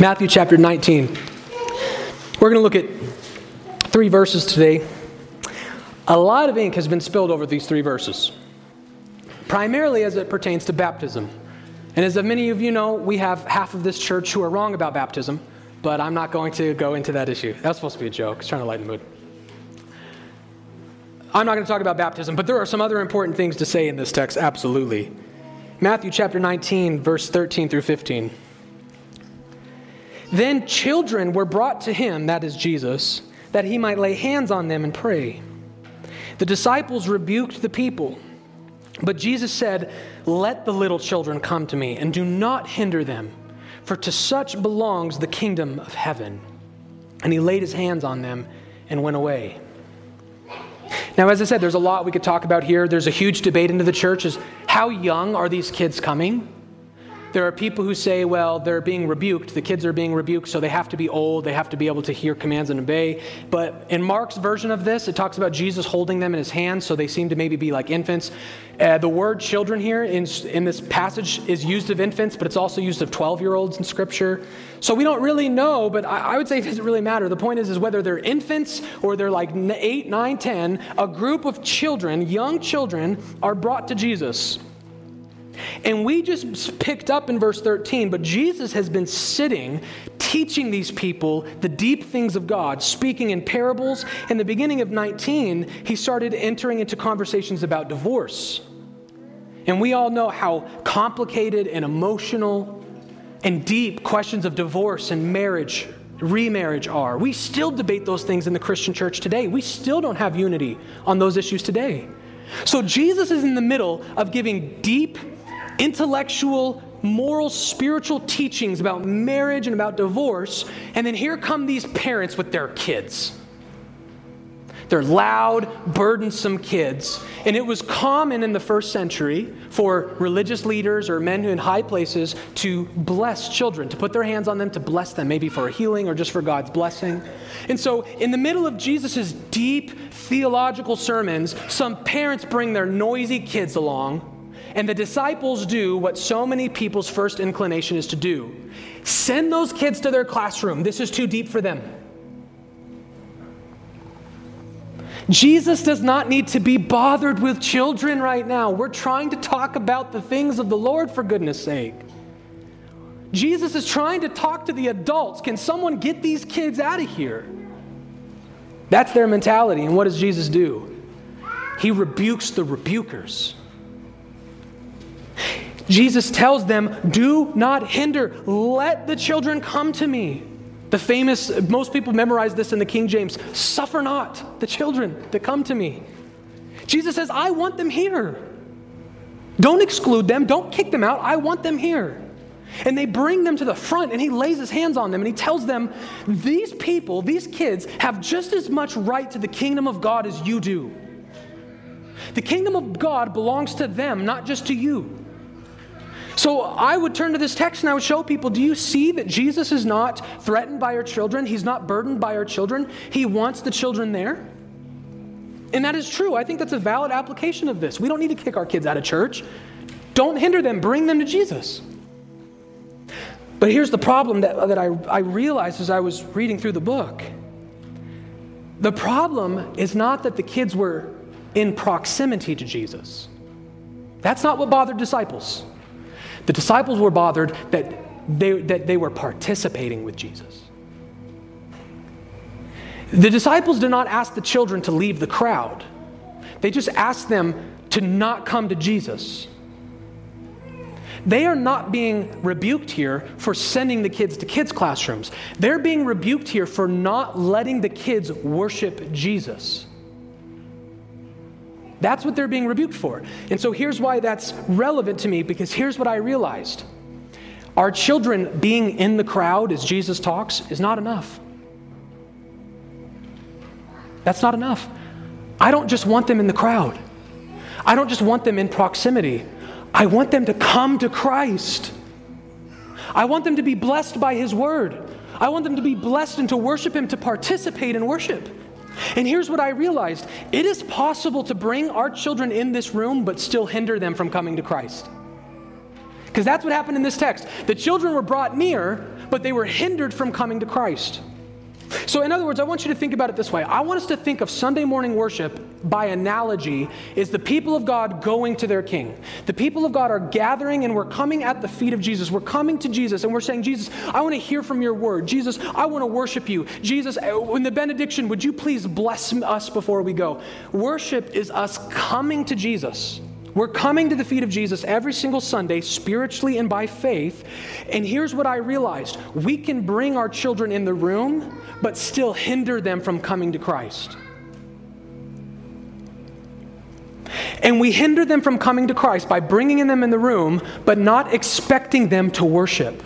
Matthew chapter 19. We're going to look at three verses today. A lot of ink has been spilled over these three verses, primarily as it pertains to baptism. And as many of you know, we have half of this church who are wrong about baptism, but I'm not going to go into that issue. That was supposed to be a joke. It's trying to lighten the mood. I'm not going to talk about baptism, but there are some other important things to say in this text, absolutely. Matthew chapter 19, verse 13 through 15. Then children were brought to him, that is Jesus, that he might lay hands on them and pray. The disciples rebuked the people, but Jesus said, Let the little children come to me, and do not hinder them, for to such belongs the kingdom of heaven. And he laid his hands on them and went away. Now, as I said, there's a lot we could talk about here. There's a huge debate into the church is how young are these kids coming? There are people who say, well, they're being rebuked. The kids are being rebuked, so they have to be old. They have to be able to hear commands and obey. But in Mark's version of this, it talks about Jesus holding them in his hands, so they seem to maybe be like infants. Uh, the word children here in, in this passage is used of infants, but it's also used of 12 year olds in Scripture. So we don't really know, but I, I would say it doesn't really matter. The point is, is whether they're infants or they're like 8, 9, 10, a group of children, young children, are brought to Jesus. And we just picked up in verse 13, but Jesus has been sitting, teaching these people the deep things of God, speaking in parables. In the beginning of 19, he started entering into conversations about divorce. And we all know how complicated and emotional and deep questions of divorce and marriage, remarriage are. We still debate those things in the Christian church today. We still don't have unity on those issues today. So Jesus is in the middle of giving deep intellectual, moral, spiritual teachings about marriage and about divorce, and then here come these parents with their kids. They're loud, burdensome kids. And it was common in the first century for religious leaders or men in high places to bless children, to put their hands on them, to bless them, maybe for a healing or just for God's blessing. And so, in the middle of Jesus' deep theological sermons, some parents bring their noisy kids along And the disciples do what so many people's first inclination is to do send those kids to their classroom. This is too deep for them. Jesus does not need to be bothered with children right now. We're trying to talk about the things of the Lord, for goodness sake. Jesus is trying to talk to the adults. Can someone get these kids out of here? That's their mentality. And what does Jesus do? He rebukes the rebukers. Jesus tells them, Do not hinder, let the children come to me. The famous, most people memorize this in the King James suffer not the children to come to me. Jesus says, I want them here. Don't exclude them, don't kick them out. I want them here. And they bring them to the front, and he lays his hands on them and he tells them, These people, these kids, have just as much right to the kingdom of God as you do. The kingdom of God belongs to them, not just to you. So I would turn to this text and I would show people do you see that Jesus is not threatened by our children? He's not burdened by our children. He wants the children there. And that is true. I think that's a valid application of this. We don't need to kick our kids out of church. Don't hinder them, bring them to Jesus. But here's the problem that, that I, I realized as I was reading through the book. The problem is not that the kids were in proximity to Jesus. That's not what bothered disciples. The disciples were bothered that they, that they were participating with Jesus. The disciples did not ask the children to leave the crowd, they just asked them to not come to Jesus. They are not being rebuked here for sending the kids to kids' classrooms. They're being rebuked here for not letting the kids worship Jesus. That's what they're being rebuked for. And so here's why that's relevant to me because here's what I realized our children being in the crowd as Jesus talks is not enough. That's not enough. I don't just want them in the crowd, I don't just want them in proximity. I want them to come to Christ. I want them to be blessed by His word. I want them to be blessed and to worship Him, to participate in worship. And here's what I realized it is possible to bring our children in this room, but still hinder them from coming to Christ. Because that's what happened in this text. The children were brought near, but they were hindered from coming to Christ. So, in other words, I want you to think about it this way. I want us to think of Sunday morning worship by analogy is the people of God going to their king. The people of God are gathering and we're coming at the feet of Jesus. We're coming to Jesus and we're saying, Jesus, I want to hear from your word. Jesus, I want to worship you. Jesus, uh, in the benediction, would you please bless us before we go? Worship is us coming to Jesus. We're coming to the feet of Jesus every single Sunday, spiritually and by faith. And here's what I realized we can bring our children in the room, but still hinder them from coming to Christ. And we hinder them from coming to Christ by bringing them in the room, but not expecting them to worship.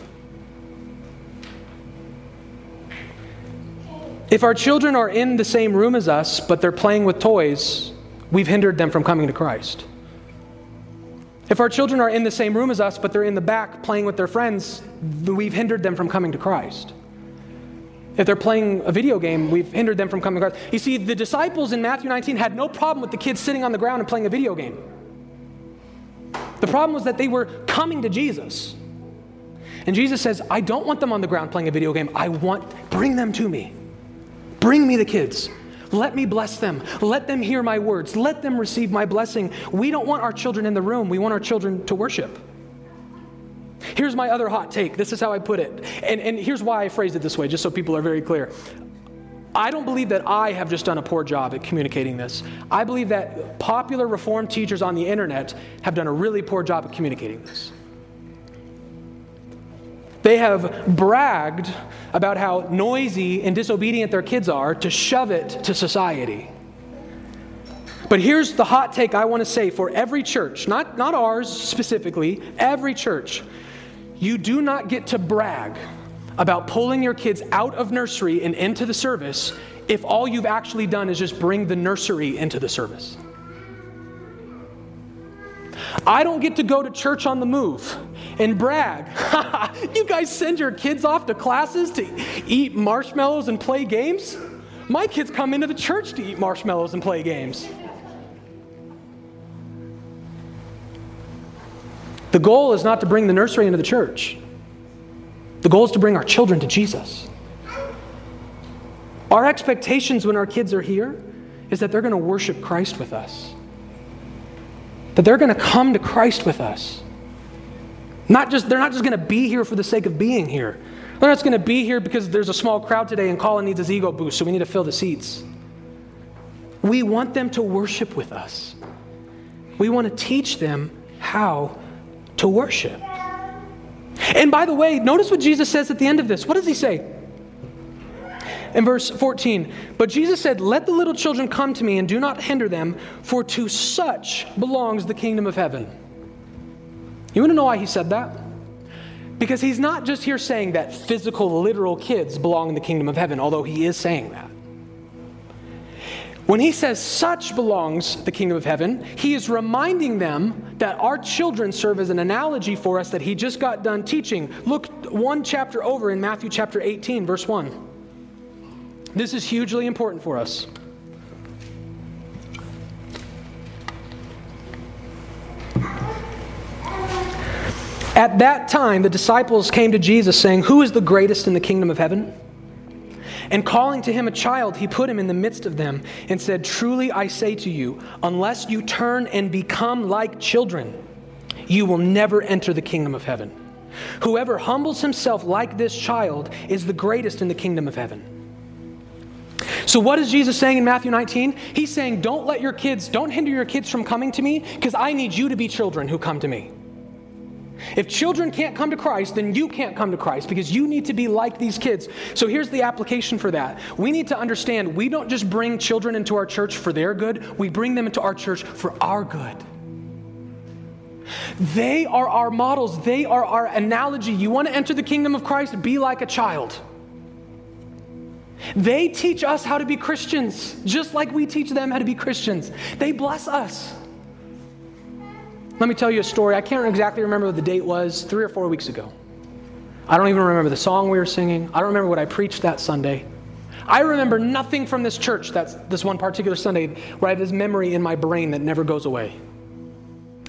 If our children are in the same room as us, but they're playing with toys, we've hindered them from coming to Christ. If our children are in the same room as us, but they're in the back playing with their friends, we've hindered them from coming to Christ. If they're playing a video game, we've hindered them from coming to Christ. You see, the disciples in Matthew 19 had no problem with the kids sitting on the ground and playing a video game. The problem was that they were coming to Jesus. And Jesus says, I don't want them on the ground playing a video game. I want, bring them to me. Bring me the kids. Let me bless them. Let them hear my words. Let them receive my blessing. We don't want our children in the room. We want our children to worship. Here's my other hot take. This is how I put it. And, and here's why I phrased it this way, just so people are very clear. I don't believe that I have just done a poor job at communicating this. I believe that popular reform teachers on the internet have done a really poor job at communicating this. They have bragged about how noisy and disobedient their kids are to shove it to society. But here's the hot take I want to say for every church, not, not ours specifically, every church. You do not get to brag about pulling your kids out of nursery and into the service if all you've actually done is just bring the nursery into the service. I don't get to go to church on the move and brag. you guys send your kids off to classes to eat marshmallows and play games? My kids come into the church to eat marshmallows and play games. The goal is not to bring the nursery into the church, the goal is to bring our children to Jesus. Our expectations when our kids are here is that they're going to worship Christ with us, that they're going to come to Christ with us. Not just, they're not just going to be here for the sake of being here. They're not going to be here because there's a small crowd today and Colin needs his ego boost, so we need to fill the seats. We want them to worship with us. We want to teach them how to worship. And by the way, notice what Jesus says at the end of this. What does he say? In verse 14, but Jesus said, Let the little children come to me and do not hinder them, for to such belongs the kingdom of heaven. You want to know why he said that? Because he's not just here saying that physical, literal kids belong in the kingdom of heaven, although he is saying that. When he says such belongs the kingdom of heaven, he is reminding them that our children serve as an analogy for us that he just got done teaching. Look one chapter over in Matthew chapter 18, verse 1. This is hugely important for us. At that time, the disciples came to Jesus saying, Who is the greatest in the kingdom of heaven? And calling to him a child, he put him in the midst of them and said, Truly I say to you, unless you turn and become like children, you will never enter the kingdom of heaven. Whoever humbles himself like this child is the greatest in the kingdom of heaven. So, what is Jesus saying in Matthew 19? He's saying, Don't let your kids, don't hinder your kids from coming to me because I need you to be children who come to me. If children can't come to Christ, then you can't come to Christ because you need to be like these kids. So here's the application for that. We need to understand we don't just bring children into our church for their good, we bring them into our church for our good. They are our models, they are our analogy. You want to enter the kingdom of Christ? Be like a child. They teach us how to be Christians, just like we teach them how to be Christians. They bless us. Let me tell you a story. I can't exactly remember what the date was, three or four weeks ago. I don't even remember the song we were singing. I don't remember what I preached that Sunday. I remember nothing from this church that's this one particular Sunday where I have this memory in my brain that never goes away.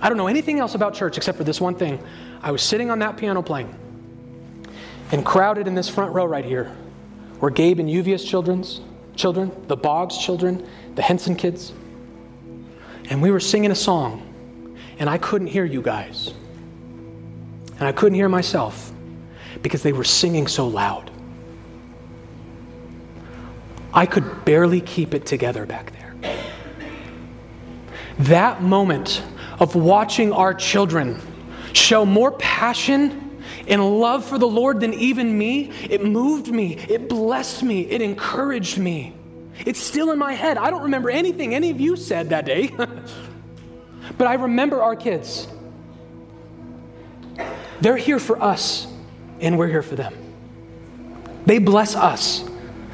I don't know anything else about church except for this one thing. I was sitting on that piano playing, and crowded in this front row right here were Gabe and Uvia's children's children, the Boggs children, the Henson kids. And we were singing a song and I couldn't hear you guys. And I couldn't hear myself because they were singing so loud. I could barely keep it together back there. That moment of watching our children show more passion and love for the Lord than even me, it moved me, it blessed me, it encouraged me. It's still in my head. I don't remember anything any of you said that day. But I remember our kids. They're here for us, and we're here for them. They bless us.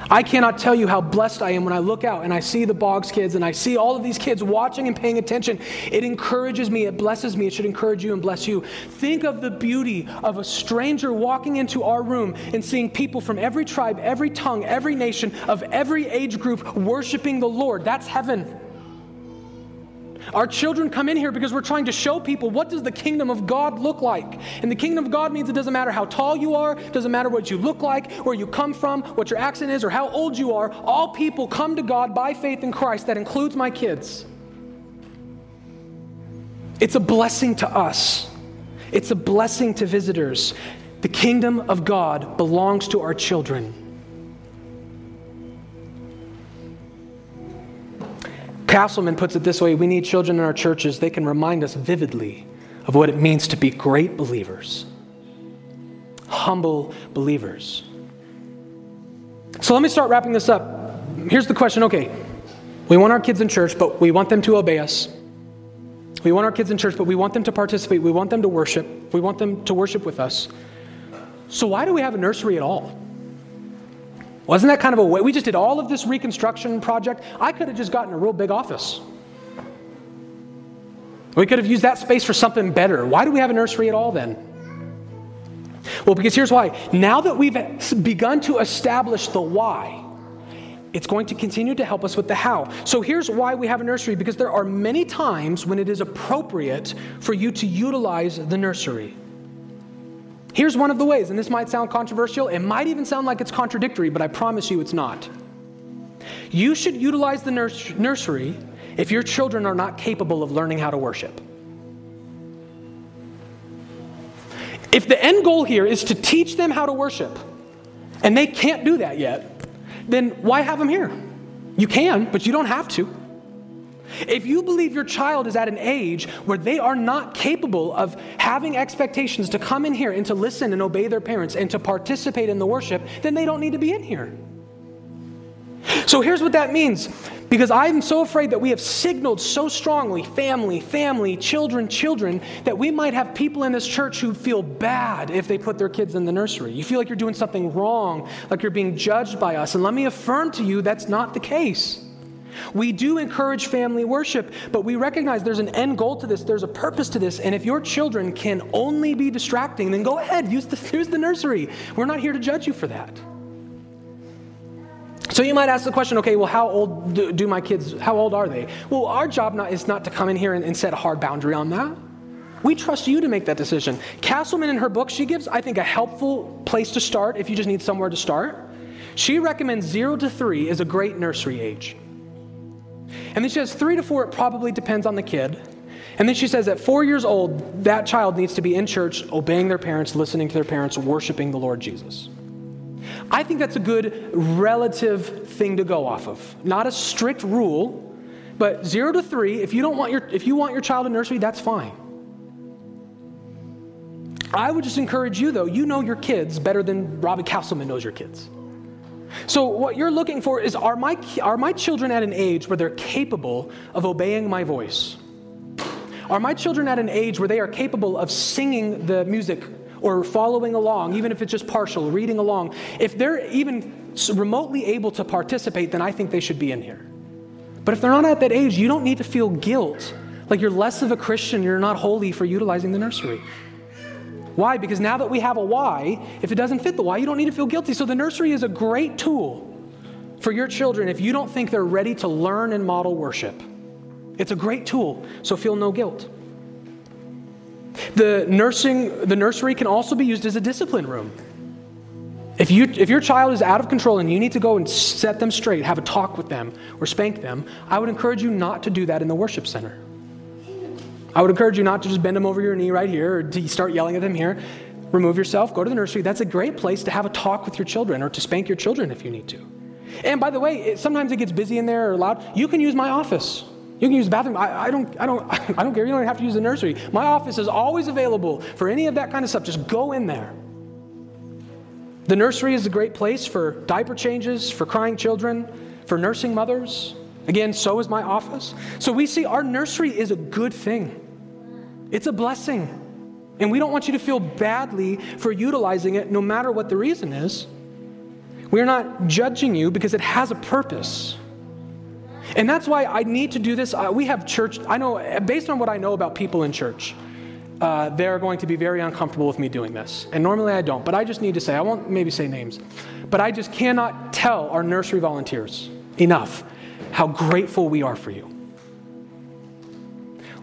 I cannot tell you how blessed I am when I look out and I see the Boggs kids and I see all of these kids watching and paying attention. It encourages me, it blesses me, it should encourage you and bless you. Think of the beauty of a stranger walking into our room and seeing people from every tribe, every tongue, every nation, of every age group worshiping the Lord. That's heaven. Our children come in here because we're trying to show people what does the kingdom of God look like. And the kingdom of God means it doesn't matter how tall you are, doesn't matter what you look like, where you come from, what your accent is, or how old you are. All people come to God by faith in Christ. That includes my kids. It's a blessing to us. It's a blessing to visitors. The kingdom of God belongs to our children. Castleman puts it this way we need children in our churches. They can remind us vividly of what it means to be great believers, humble believers. So let me start wrapping this up. Here's the question okay, we want our kids in church, but we want them to obey us. We want our kids in church, but we want them to participate. We want them to worship. We want them to worship with us. So, why do we have a nursery at all? Wasn't that kind of a way? We just did all of this reconstruction project. I could have just gotten a real big office. We could have used that space for something better. Why do we have a nursery at all then? Well, because here's why. Now that we've begun to establish the why, it's going to continue to help us with the how. So here's why we have a nursery because there are many times when it is appropriate for you to utilize the nursery. Here's one of the ways, and this might sound controversial, it might even sound like it's contradictory, but I promise you it's not. You should utilize the nurs- nursery if your children are not capable of learning how to worship. If the end goal here is to teach them how to worship, and they can't do that yet, then why have them here? You can, but you don't have to. If you believe your child is at an age where they are not capable of having expectations to come in here and to listen and obey their parents and to participate in the worship, then they don't need to be in here. So here's what that means. Because I'm so afraid that we have signaled so strongly family, family, children, children that we might have people in this church who feel bad if they put their kids in the nursery. You feel like you're doing something wrong, like you're being judged by us. And let me affirm to you that's not the case. We do encourage family worship, but we recognize there's an end goal to this, there's a purpose to this. And if your children can only be distracting, then go ahead, use the, use the nursery. We're not here to judge you for that. So you might ask the question, okay, well, how old do, do my kids, how old are they? Well, our job not, is not to come in here and, and set a hard boundary on that. We trust you to make that decision. Castleman, in her book, she gives, I think, a helpful place to start if you just need somewhere to start. She recommends zero to three is a great nursery age. And then she says three to four, it probably depends on the kid. And then she says at four years old, that child needs to be in church, obeying their parents, listening to their parents, worshiping the Lord Jesus. I think that's a good relative thing to go off of. Not a strict rule, but zero to three, if you don't want your if you want your child in nursery, that's fine. I would just encourage you though, you know your kids better than Robbie Castleman knows your kids. So what you're looking for is are my are my children at an age where they're capable of obeying my voice? Are my children at an age where they are capable of singing the music or following along, even if it's just partial, reading along, if they're even remotely able to participate, then I think they should be in here. But if they're not at that age, you don't need to feel guilt like you're less of a Christian, you're not holy for utilizing the nursery. Why? Because now that we have a why, if it doesn't fit the why, you don't need to feel guilty. So the nursery is a great tool for your children if you don't think they're ready to learn and model worship. It's a great tool, so feel no guilt. The, nursing, the nursery can also be used as a discipline room. If, you, if your child is out of control and you need to go and set them straight, have a talk with them, or spank them, I would encourage you not to do that in the worship center. I would encourage you not to just bend them over your knee right here or to start yelling at them here. Remove yourself, go to the nursery. That's a great place to have a talk with your children or to spank your children if you need to. And by the way, it, sometimes it gets busy in there or loud. You can use my office. You can use the bathroom. I, I, don't, I, don't, I don't care. You don't have to use the nursery. My office is always available for any of that kind of stuff. Just go in there. The nursery is a great place for diaper changes, for crying children, for nursing mothers. Again, so is my office. So we see our nursery is a good thing, it's a blessing. And we don't want you to feel badly for utilizing it, no matter what the reason is. We're not judging you because it has a purpose. And that's why I need to do this. Uh, we have church, I know, based on what I know about people in church, uh, they're going to be very uncomfortable with me doing this. And normally I don't, but I just need to say, I won't maybe say names, but I just cannot tell our nursery volunteers enough how grateful we are for you.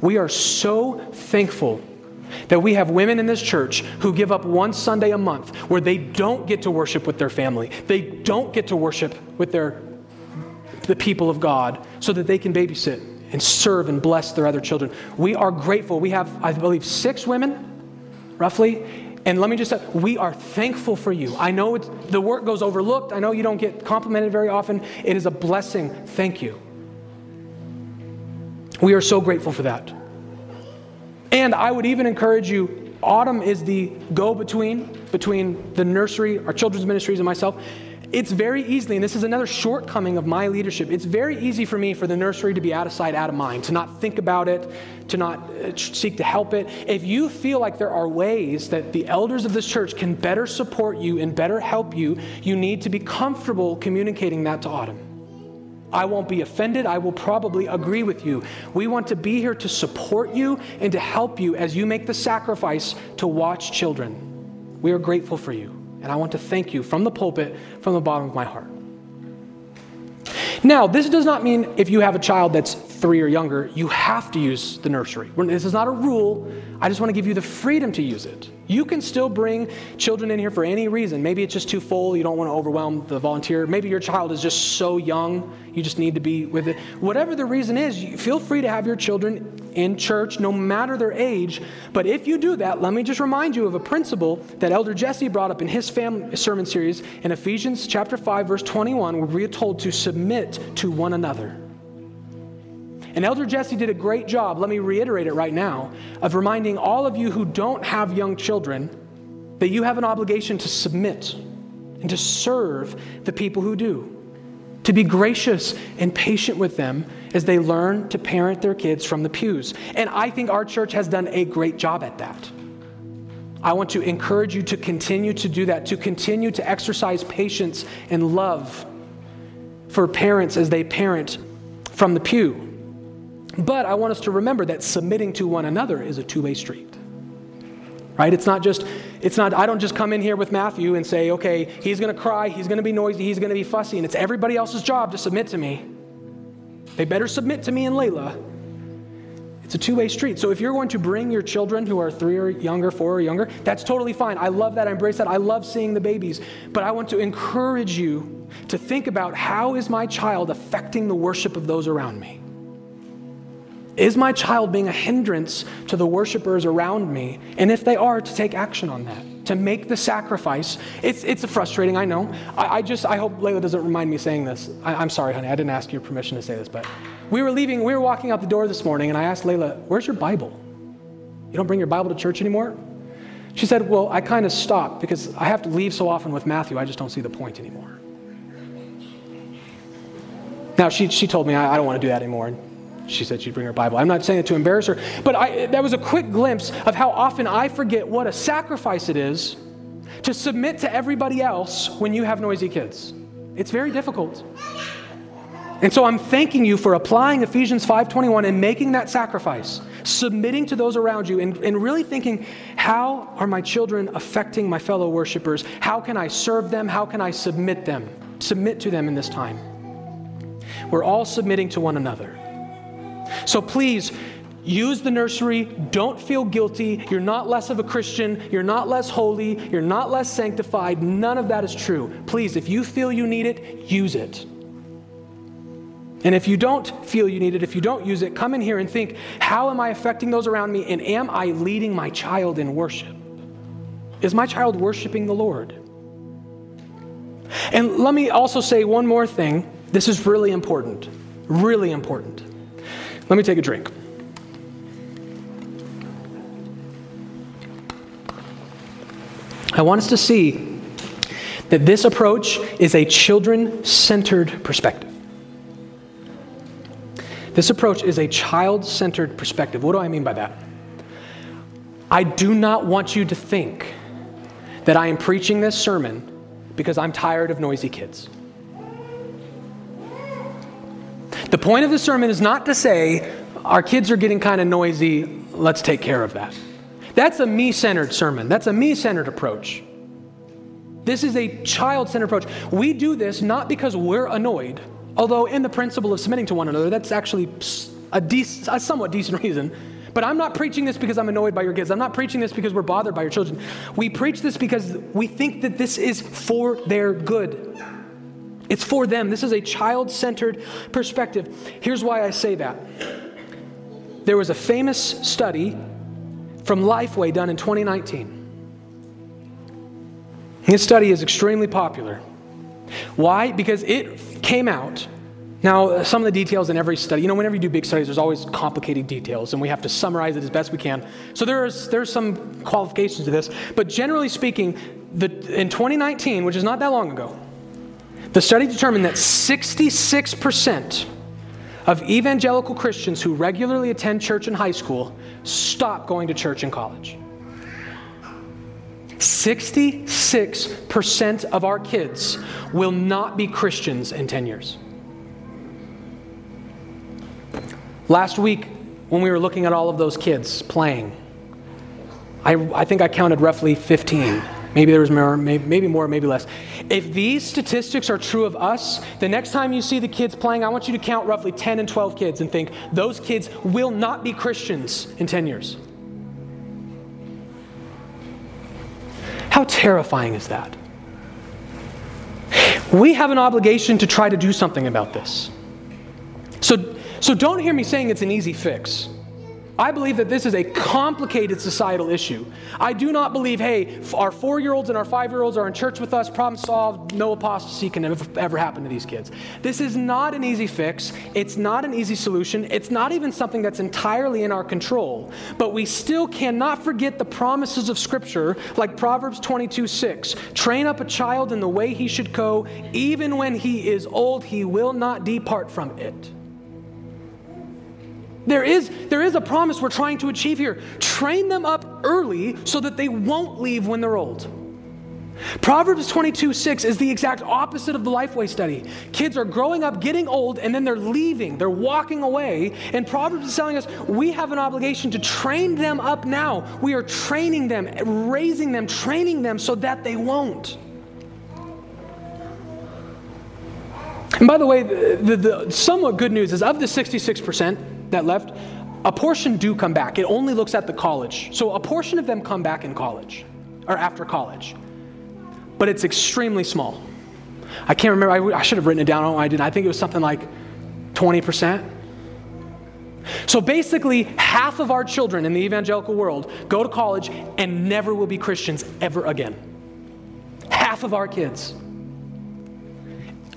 We are so thankful that we have women in this church who give up one Sunday a month where they don't get to worship with their family, they don't get to worship with their the people of God so that they can babysit and serve and bless their other children. We are grateful. We have, I believe, six women, roughly. And let me just say, we are thankful for you. I know the work goes overlooked. I know you don't get complimented very often. It is a blessing. Thank you. We are so grateful for that. And I would even encourage you, Autumn is the go between between the nursery, our children's ministries, and myself it's very easily, and this is another shortcoming of my leadership, it's very easy for me for the nursery to be out of sight, out of mind, to not think about it, to not uh, seek to help it. If you feel like there are ways that the elders of this church can better support you and better help you, you need to be comfortable communicating that to Autumn. I won't be offended. I will probably agree with you. We want to be here to support you and to help you as you make the sacrifice to watch children. We are grateful for you. And I want to thank you from the pulpit, from the bottom of my heart. Now, this does not mean if you have a child that's three or younger, you have to use the nursery. This is not a rule. I just want to give you the freedom to use it. You can still bring children in here for any reason. Maybe it's just too full, you don't want to overwhelm the volunteer. Maybe your child is just so young, you just need to be with it. Whatever the reason is, feel free to have your children in church, no matter their age. But if you do that, let me just remind you of a principle that Elder Jesse brought up in his family sermon series in Ephesians chapter 5, verse 21, where we are told to submit to one another. And Elder Jesse did a great job, let me reiterate it right now, of reminding all of you who don't have young children that you have an obligation to submit and to serve the people who do, to be gracious and patient with them as they learn to parent their kids from the pews. And I think our church has done a great job at that. I want to encourage you to continue to do that, to continue to exercise patience and love for parents as they parent from the pew. But I want us to remember that submitting to one another is a two way street. Right? It's not just, it's not, I don't just come in here with Matthew and say, okay, he's going to cry, he's going to be noisy, he's going to be fussy, and it's everybody else's job to submit to me. They better submit to me and Layla. It's a two way street. So if you're going to bring your children who are three or younger, four or younger, that's totally fine. I love that. I embrace that. I love seeing the babies. But I want to encourage you to think about how is my child affecting the worship of those around me? Is my child being a hindrance to the worshipers around me? And if they are, to take action on that, to make the sacrifice. It's, it's frustrating, I know. I, I just, I hope Layla doesn't remind me saying this. I, I'm sorry, honey, I didn't ask your permission to say this, but we were leaving, we were walking out the door this morning, and I asked Layla, Where's your Bible? You don't bring your Bible to church anymore? She said, Well, I kind of stopped because I have to leave so often with Matthew, I just don't see the point anymore. Now, she, she told me, I, I don't want to do that anymore. She said she'd bring her Bible. I'm not saying it to embarrass her, but I, that was a quick glimpse of how often I forget what a sacrifice it is to submit to everybody else when you have noisy kids. It's very difficult. And so I'm thanking you for applying Ephesians 5:21 and making that sacrifice, submitting to those around you and, and really thinking, how are my children affecting my fellow worshipers? How can I serve them? How can I submit them? Submit to them in this time. We're all submitting to one another. So please, use the nursery. Don't feel guilty. You're not less of a Christian. You're not less holy. You're not less sanctified. None of that is true. Please, if you feel you need it, use it. And if you don't feel you need it, if you don't use it, come in here and think how am I affecting those around me? And am I leading my child in worship? Is my child worshiping the Lord? And let me also say one more thing. This is really important. Really important. Let me take a drink. I want us to see that this approach is a children centered perspective. This approach is a child centered perspective. What do I mean by that? I do not want you to think that I am preaching this sermon because I'm tired of noisy kids. The point of the sermon is not to say, our kids are getting kind of noisy, let's take care of that. That's a me centered sermon, that's a me centered approach. This is a child centered approach. We do this not because we're annoyed, although, in the principle of submitting to one another, that's actually a, a somewhat decent reason. But I'm not preaching this because I'm annoyed by your kids. I'm not preaching this because we're bothered by your children. We preach this because we think that this is for their good. It's for them. This is a child centered perspective. Here's why I say that. There was a famous study from Lifeway done in 2019. This study is extremely popular. Why? Because it came out. Now, uh, some of the details in every study, you know, whenever you do big studies, there's always complicated details, and we have to summarize it as best we can. So there's, there's some qualifications to this. But generally speaking, the, in 2019, which is not that long ago, the study determined that 66% of evangelical Christians who regularly attend church in high school stop going to church in college. 66% of our kids will not be Christians in 10 years. Last week, when we were looking at all of those kids playing, I, I think I counted roughly 15 Maybe there was more, maybe, more, maybe less. If these statistics are true of us, the next time you see the kids playing, I want you to count roughly 10 and 12 kids and think those kids will not be Christians in 10 years. How terrifying is that? We have an obligation to try to do something about this. So, so don't hear me saying it's an easy fix. I believe that this is a complicated societal issue. I do not believe, hey, our four year olds and our five year olds are in church with us, problem solved, no apostasy can ever, ever happen to these kids. This is not an easy fix. It's not an easy solution. It's not even something that's entirely in our control. But we still cannot forget the promises of Scripture, like Proverbs 22 6. Train up a child in the way he should go, even when he is old, he will not depart from it. There is, there is a promise we're trying to achieve here. Train them up early so that they won't leave when they're old. Proverbs 22 6 is the exact opposite of the Lifeway study. Kids are growing up, getting old, and then they're leaving, they're walking away. And Proverbs is telling us we have an obligation to train them up now. We are training them, raising them, training them so that they won't. And by the way, the, the, the somewhat good news is of the 66%, that left, a portion do come back. It only looks at the college. So a portion of them come back in college or after college, but it's extremely small. I can't remember. I, I should have written it down. I didn't. I think it was something like 20%. So basically, half of our children in the evangelical world go to college and never will be Christians ever again. Half of our kids.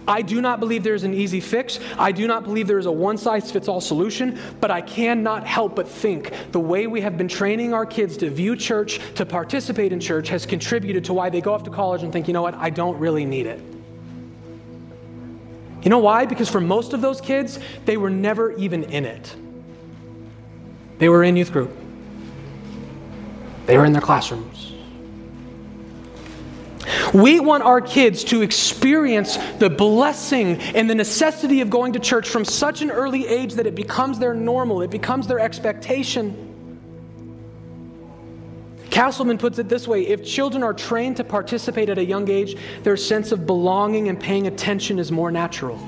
I do not believe there's an easy fix. I do not believe there is a one size fits all solution, but I cannot help but think the way we have been training our kids to view church, to participate in church, has contributed to why they go off to college and think, you know what, I don't really need it. You know why? Because for most of those kids, they were never even in it. They were in youth group, they were in their classrooms. We want our kids to experience the blessing and the necessity of going to church from such an early age that it becomes their normal, it becomes their expectation. Castleman puts it this way if children are trained to participate at a young age, their sense of belonging and paying attention is more natural.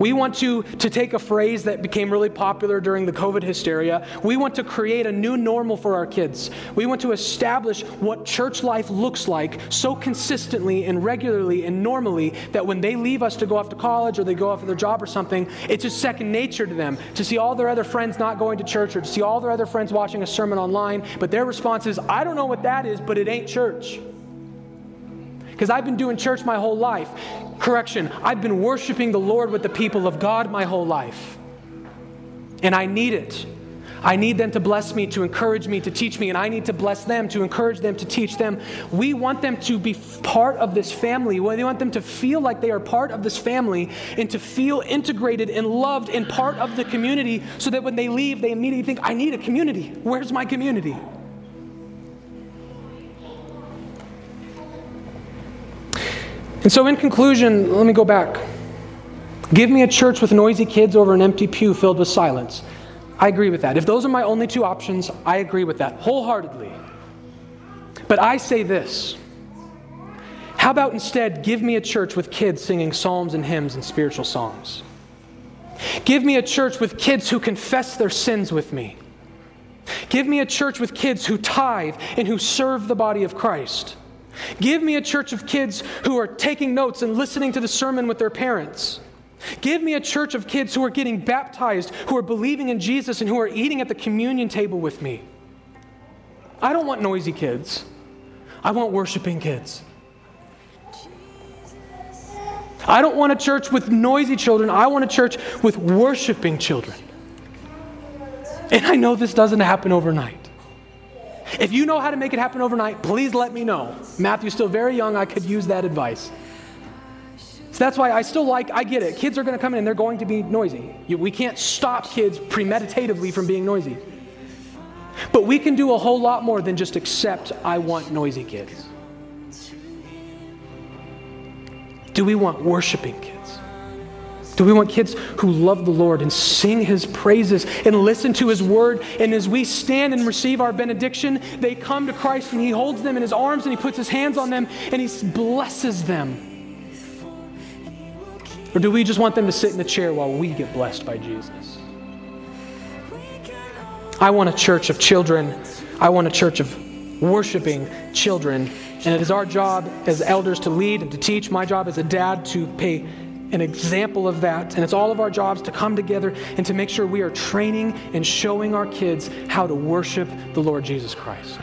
We want to, to take a phrase that became really popular during the COVID hysteria. We want to create a new normal for our kids. We want to establish what church life looks like so consistently and regularly and normally that when they leave us to go off to college or they go off to their job or something, it's just second nature to them to see all their other friends not going to church or to see all their other friends watching a sermon online. But their response is, I don't know what that is, but it ain't church because I've been doing church my whole life. Correction, I've been worshiping the Lord with the people of God my whole life. And I need it. I need them to bless me, to encourage me, to teach me, and I need to bless them, to encourage them, to teach them. We want them to be part of this family. We want them to feel like they are part of this family and to feel integrated and loved and part of the community so that when they leave, they immediately think, I need a community. Where's my community? And so, in conclusion, let me go back. Give me a church with noisy kids over an empty pew filled with silence. I agree with that. If those are my only two options, I agree with that wholeheartedly. But I say this how about instead give me a church with kids singing psalms and hymns and spiritual songs? Give me a church with kids who confess their sins with me. Give me a church with kids who tithe and who serve the body of Christ. Give me a church of kids who are taking notes and listening to the sermon with their parents. Give me a church of kids who are getting baptized, who are believing in Jesus, and who are eating at the communion table with me. I don't want noisy kids. I want worshiping kids. I don't want a church with noisy children. I want a church with worshiping children. And I know this doesn't happen overnight. If you know how to make it happen overnight, please let me know. Matthew's still very young. I could use that advice. So that's why I still like, I get it. Kids are going to come in and they're going to be noisy. We can't stop kids premeditatively from being noisy. But we can do a whole lot more than just accept, I want noisy kids. Do we want worshiping kids? Do we want kids who love the Lord and sing his praises and listen to his word? And as we stand and receive our benediction, they come to Christ and he holds them in his arms and he puts his hands on them and he blesses them. Or do we just want them to sit in the chair while we get blessed by Jesus? I want a church of children. I want a church of worshiping children. And it is our job as elders to lead and to teach. My job as a dad to pay an example of that. And it's all of our jobs to come together and to make sure we are training and showing our kids how to worship the Lord Jesus Christ.